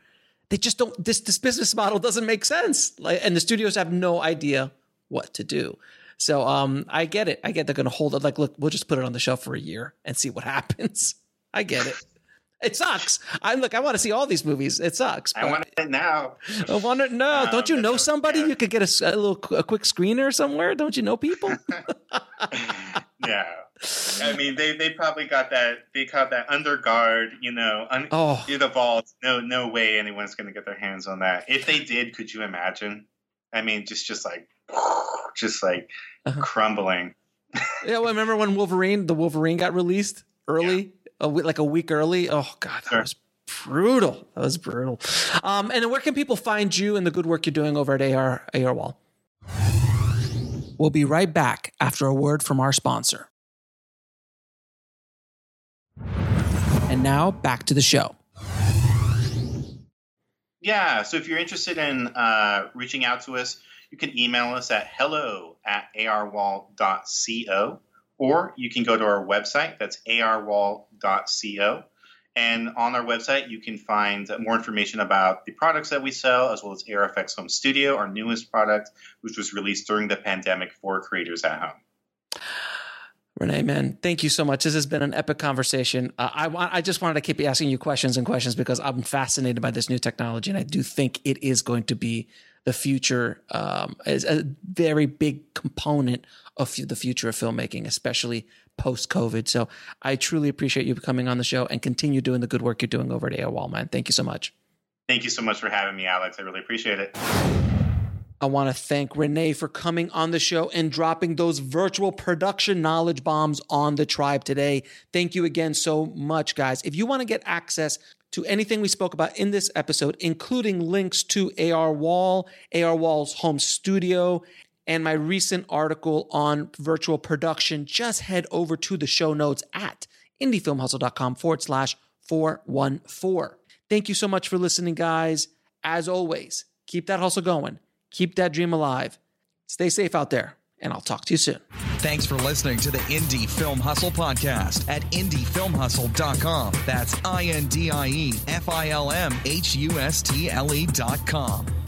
B: they just don't this this business model doesn't make sense like and the studios have no idea what to do. So um i get it. I get they're gonna hold it like look we'll just put it on the shelf for a year and see what [laughs] happens. I get it. It sucks. I look i want to see all these movies. It sucks
C: i want it now.
B: I want it no um, don't you know somebody yeah. you could get a, a little a quick screener somewhere? Don't you know people? [laughs]
C: Yeah I mean, they, they probably got that they got that under guard, you know, un, oh. the vault. No, no way anyone's going to get their hands on that. If they did, could you imagine? I mean, just just like [laughs] just like uh-huh. crumbling.
B: yeah, well, remember when Wolverine, the Wolverine got released early, yeah. a, like a week early? Oh God, that sure. was brutal. That was brutal. Um, and where can people find you and the good work you're doing over at AR ARwall? We'll be right back after a word from our sponsor. And now back to the show.
C: Yeah, so if you're interested in uh, reaching out to us, you can email us at hello at arwall.co, or you can go to our website, that's arwall.co. And on our website, you can find more information about the products that we sell, as well as ARFX Home Studio, our newest product, which was released during the pandemic for creators at home.
B: Rene, man, thank you so much. This has been an epic conversation. Uh, I I just wanted to keep asking you questions and questions because I'm fascinated by this new technology, and I do think it is going to be the future, um, is a very big component of the future of filmmaking, especially post COVID. So I truly appreciate you coming on the show and continue doing the good work you're doing over at Wall, man. Thank you so much.
C: Thank you so much for having me, Alex. I really appreciate it.
B: I want to thank Rene for coming on the show and dropping those virtual production knowledge bombs on the tribe today. Thank you again so much, guys. If you want to get access to anything we spoke about in this episode, including links to ARwall, AR Wall's home studio, and my recent article on virtual production, just head over to the show notes at indiefilmhustle.com forward slash 414. Thank you so much for listening, guys. As always, keep that hustle going Keep that dream alive. Stay safe out there, and I'll talk to you soon.
D: Thanks for listening to the Indie Film Hustle podcast at indiefilmhustle.com. That's I N D I E F I L M H U S T L E.com.